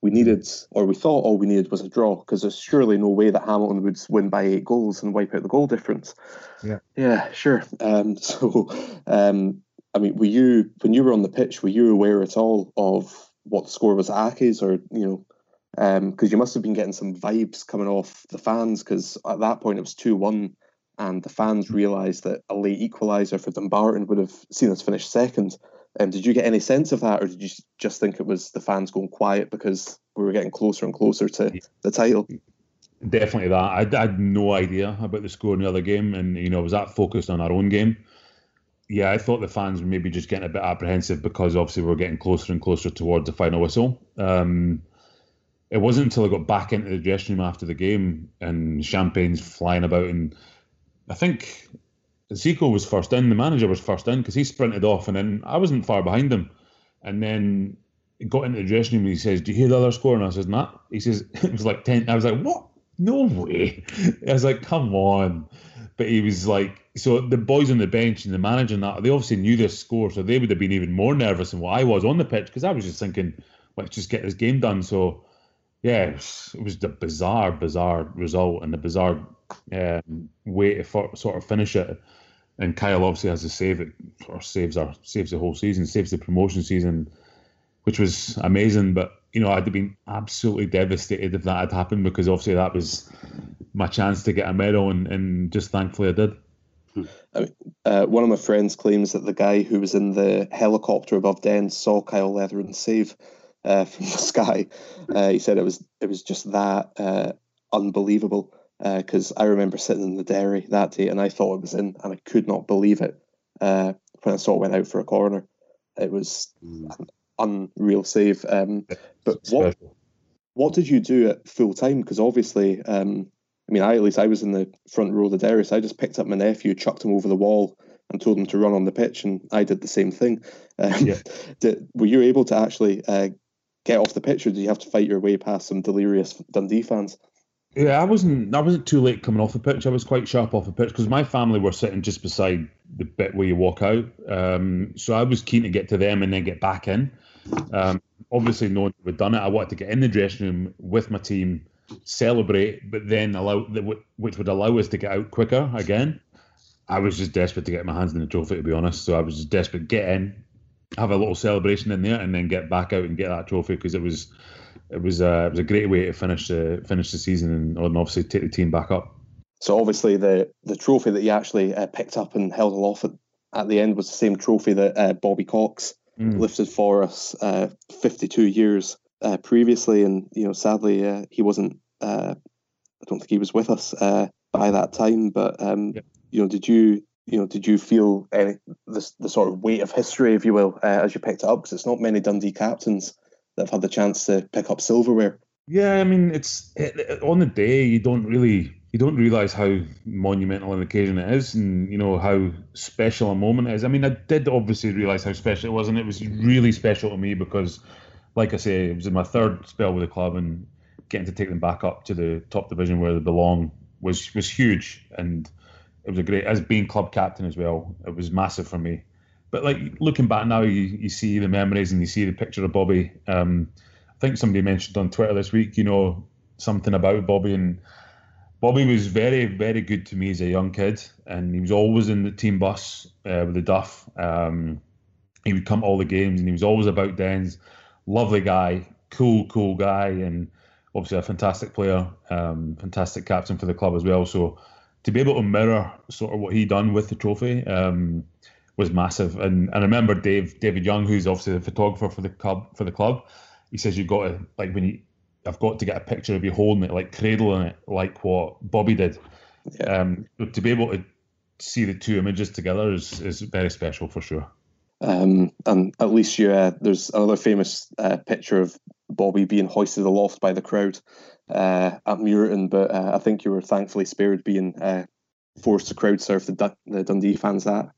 Speaker 4: we needed, or we thought all we needed was a draw because there's surely no way that Hamilton would win by eight goals and wipe out the goal difference.
Speaker 5: Yeah,
Speaker 4: yeah, sure. Um, so, um, I mean, were you when you were on the pitch, were you aware at all of what the score was at Accies, or you know, because um, you must have been getting some vibes coming off the fans because at that point it was two one and the fans mm. realised that a late equaliser for Dumbarton would have seen us finish second. Um, did you get any sense of that, or did you just think it was the fans going quiet because we were getting closer and closer to the title?
Speaker 5: Definitely that. I, I had no idea about the score in the other game, and you know, was that focused on our own game? Yeah, I thought the fans were maybe just getting a bit apprehensive because obviously we are getting closer and closer towards the final whistle. Um, it wasn't until I got back into the dressing room after the game and champagne's flying about and I think Zico was first in, the manager was first in because he sprinted off, and then I wasn't far behind him. And then he got into the dressing room and he says, Do you hear the other score? And I says, Nah. He says, It was like 10. I was like, What? No way. I was like, Come on. But he was like, So the boys on the bench and the manager and that, they obviously knew this score, so they would have been even more nervous than what I was on the pitch because I was just thinking, Let's just get this game done. So, yeah, it was, it was the bizarre, bizarre result and the bizarre um, way to for, sort of finish it. And Kyle obviously has to save it, or saves our saves the whole season, saves the promotion season, which was amazing. But you know, I'd have been absolutely devastated if that had happened because obviously that was my chance to get a medal, and, and just thankfully I did.
Speaker 4: Mean, uh, one of my friends claims that the guy who was in the helicopter above Den saw Kyle Letheren save uh, from the sky. Uh, he said it was it was just that uh, unbelievable because uh, I remember sitting in the Derry that day and I thought it was in, and I could not believe it uh, when I saw it went out for a corner. It was, an unreal save. Um, but what what did you do at full time? Because obviously, um, I mean, I at least I was in the front row of the Derris. I just picked up my nephew, chucked him over the wall, and told him to run on the pitch, and I did the same thing. Um, yeah. did, were you able to actually uh, get off the pitch, or did you have to fight your way past some delirious Dundee fans?
Speaker 5: Yeah, I wasn't. I wasn't too late coming off the pitch. I was quite sharp off the pitch because my family were sitting just beside the bit where you walk out. Um, so I was keen to get to them and then get back in. Um, obviously, knowing we'd done it, I wanted to get in the dressing room with my team, celebrate, but then allow which would allow us to get out quicker again. I was just desperate to get my hands in the trophy, to be honest. So I was just desperate get in, have a little celebration in there, and then get back out and get that trophy because it was it was uh, it was a great way to finish the finish the season and, and obviously take the team back up.
Speaker 4: So obviously the the trophy that you actually uh, picked up and held aloft at, at the end was the same trophy that uh, Bobby Cox mm. lifted for us uh, 52 years uh, previously, and you know sadly uh, he wasn't. I don't think he was with us by that time, but um, yeah. you know, did you you know, did you feel any the, the sort of weight of history, if you will, uh, as you picked it up? Because it's not many Dundee captains that have had the chance to pick up silverware.
Speaker 5: Yeah, I mean, it's it, on the day you don't really you don't realize how monumental an occasion it is, and you know how special a moment it is. I mean, I did obviously realize how special it was, and it was really special to me because, like I say, it was in my third spell with the club, and getting to take them back up to the top division where they belong was was huge, and it was a great as being club captain as well. It was massive for me. But like looking back now, you, you see the memories and you see the picture of Bobby. Um, I think somebody mentioned on Twitter this week, you know, something about Bobby and Bobby was very, very good to me as a young kid, and he was always in the team bus uh, with the Duff. Um, he would come to all the games, and he was always about Dens. Lovely guy, cool, cool guy, and obviously a fantastic player, um, fantastic captain for the club as well. So to be able to mirror sort of what he done with the trophy, um, was massive. And, and I remember Dave David Young, who's obviously the photographer for the club for the club. He says you've got to like when you I've got to get a picture of you holding it, like cradling it, like what Bobby did. Yeah. Um, to be able to see the two images together is, is very special for sure.
Speaker 4: Um, and at least you, uh, there's another famous uh, picture of Bobby being hoisted aloft by the crowd uh, at Muirton, but uh, I think you were thankfully spared being uh, forced to crowd surf the, the Dundee fans that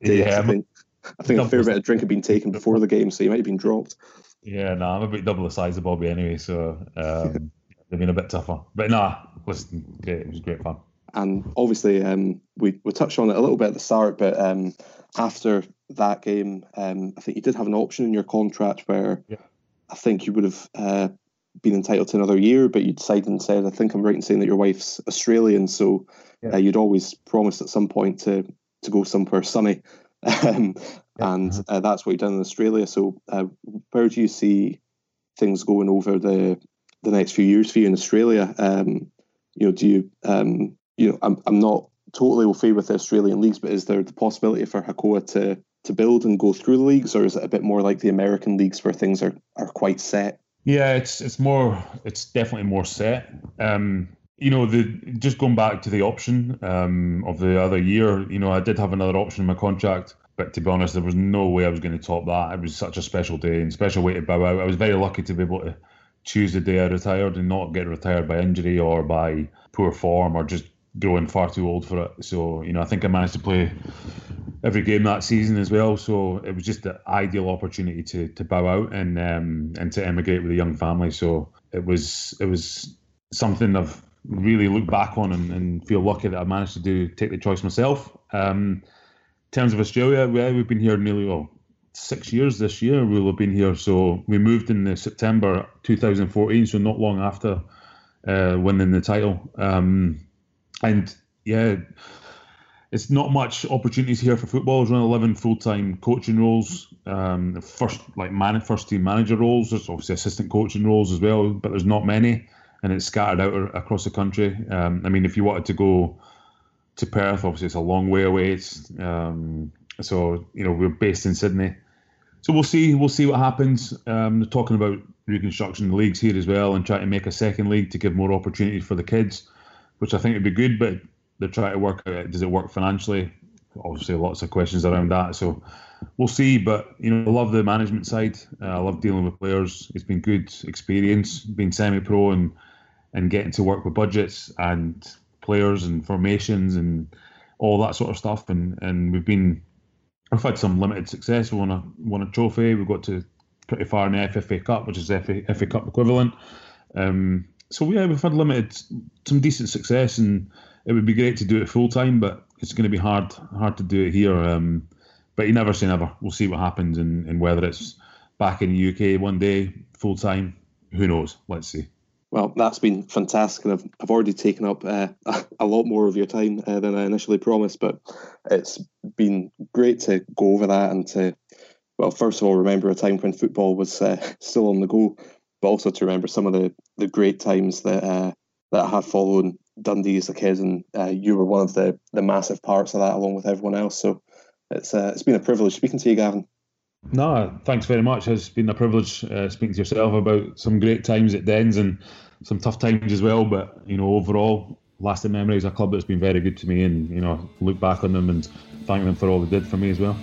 Speaker 4: yeah, I think, I think a fair bit of drink had been taken before the game, so you might have been dropped.
Speaker 5: Yeah, no, I'm a bit double the size of Bobby anyway, so um, they've been a bit tougher. But nah, listen, great, it was great fun.
Speaker 4: And obviously, um, we we touched on it a little bit at the start, but um, after that game, um, I think you did have an option in your contract where yeah. I think you would have uh, been entitled to another year, but you'd decided and said, I think I'm right in saying that your wife's Australian, so yeah. uh, you'd always promised at some point to to go somewhere sunny. Um, yeah. And uh-huh. uh, that's what you've done in Australia. So, uh, where do you see things going over the the next few years for you in Australia? Um, you know, do you um, you know? I'm I'm not totally au fait with the Australian leagues, but is there the possibility for Hakoah to to build and go through the leagues, or is it a bit more like the American leagues where things are are quite set?
Speaker 5: Yeah, it's it's more it's definitely more set. Um, you know, the just going back to the option um, of the other year, you know, I did have another option in my contract, but to be honest, there was no way I was going to top that. It was such a special day and special way to bow out. I was very lucky to be able to choose the day I retired and not get retired by injury or by poor form or just growing far too old for it. So, you know, I think I managed to play every game that season as well. So it was just the ideal opportunity to to bow out and um, and to emigrate with a young family. So it was it was something I've really looked back on and, and, feel lucky that I managed to do take the choice myself. Um, in terms of Australia, we, we've been here nearly well six years this year. We'll have been here. So we moved in the September 2014, so not long after uh, winning the title. Um, and yeah, it's not much opportunities here for footballers. Around 11 full-time coaching roles, um, first like man, first team manager roles. There's obviously assistant coaching roles as well, but there's not many and it's scattered out across the country. Um, I mean, if you wanted to go to Perth, obviously it's a long way away. It's, um, so you know we're based in Sydney, so we'll see. We'll see what happens. Um, they're talking about reconstruction leagues here as well, and trying to make a second league to give more opportunities for the kids, which I think would be good. But they're trying to work out does it work financially obviously lots of questions around that. So we'll see. But you know, I love the management side. Uh, I love dealing with players. It's been good experience being semi-pro and and getting to work with budgets and players and formations and all that sort of stuff. And and we've been I've had some limited success. We won a won a trophy. We got to pretty far in the FFA Cup, which is FA, FA Cup equivalent. Um, so yeah, we've had limited some decent success, and it would be great to do it full time, but it's going to be hard hard to do it here. Um, but you never say never. We'll see what happens, and, and whether it's back in the UK one day full time. Who knows? Let's see.
Speaker 4: Well, that's been fantastic, and I've, I've already taken up uh, a lot more of your time uh, than I initially promised. But it's been great to go over that and to, well, first of all, remember a time when football was uh, still on the go, but also to remember some of the, the great times that uh, that I have followed Dundee as a kid, and uh, you were one of the the massive parts of that, along with everyone else. So it's uh, it's been a privilege speaking to you, Gavin.
Speaker 5: No, thanks very much. It's been a privilege uh, speaking to yourself about some great times at Dens and some tough times as well. But you know, overall, lasting memories. A club that's been very good to me, and you know, look back on them and thank them for all they did for me as well.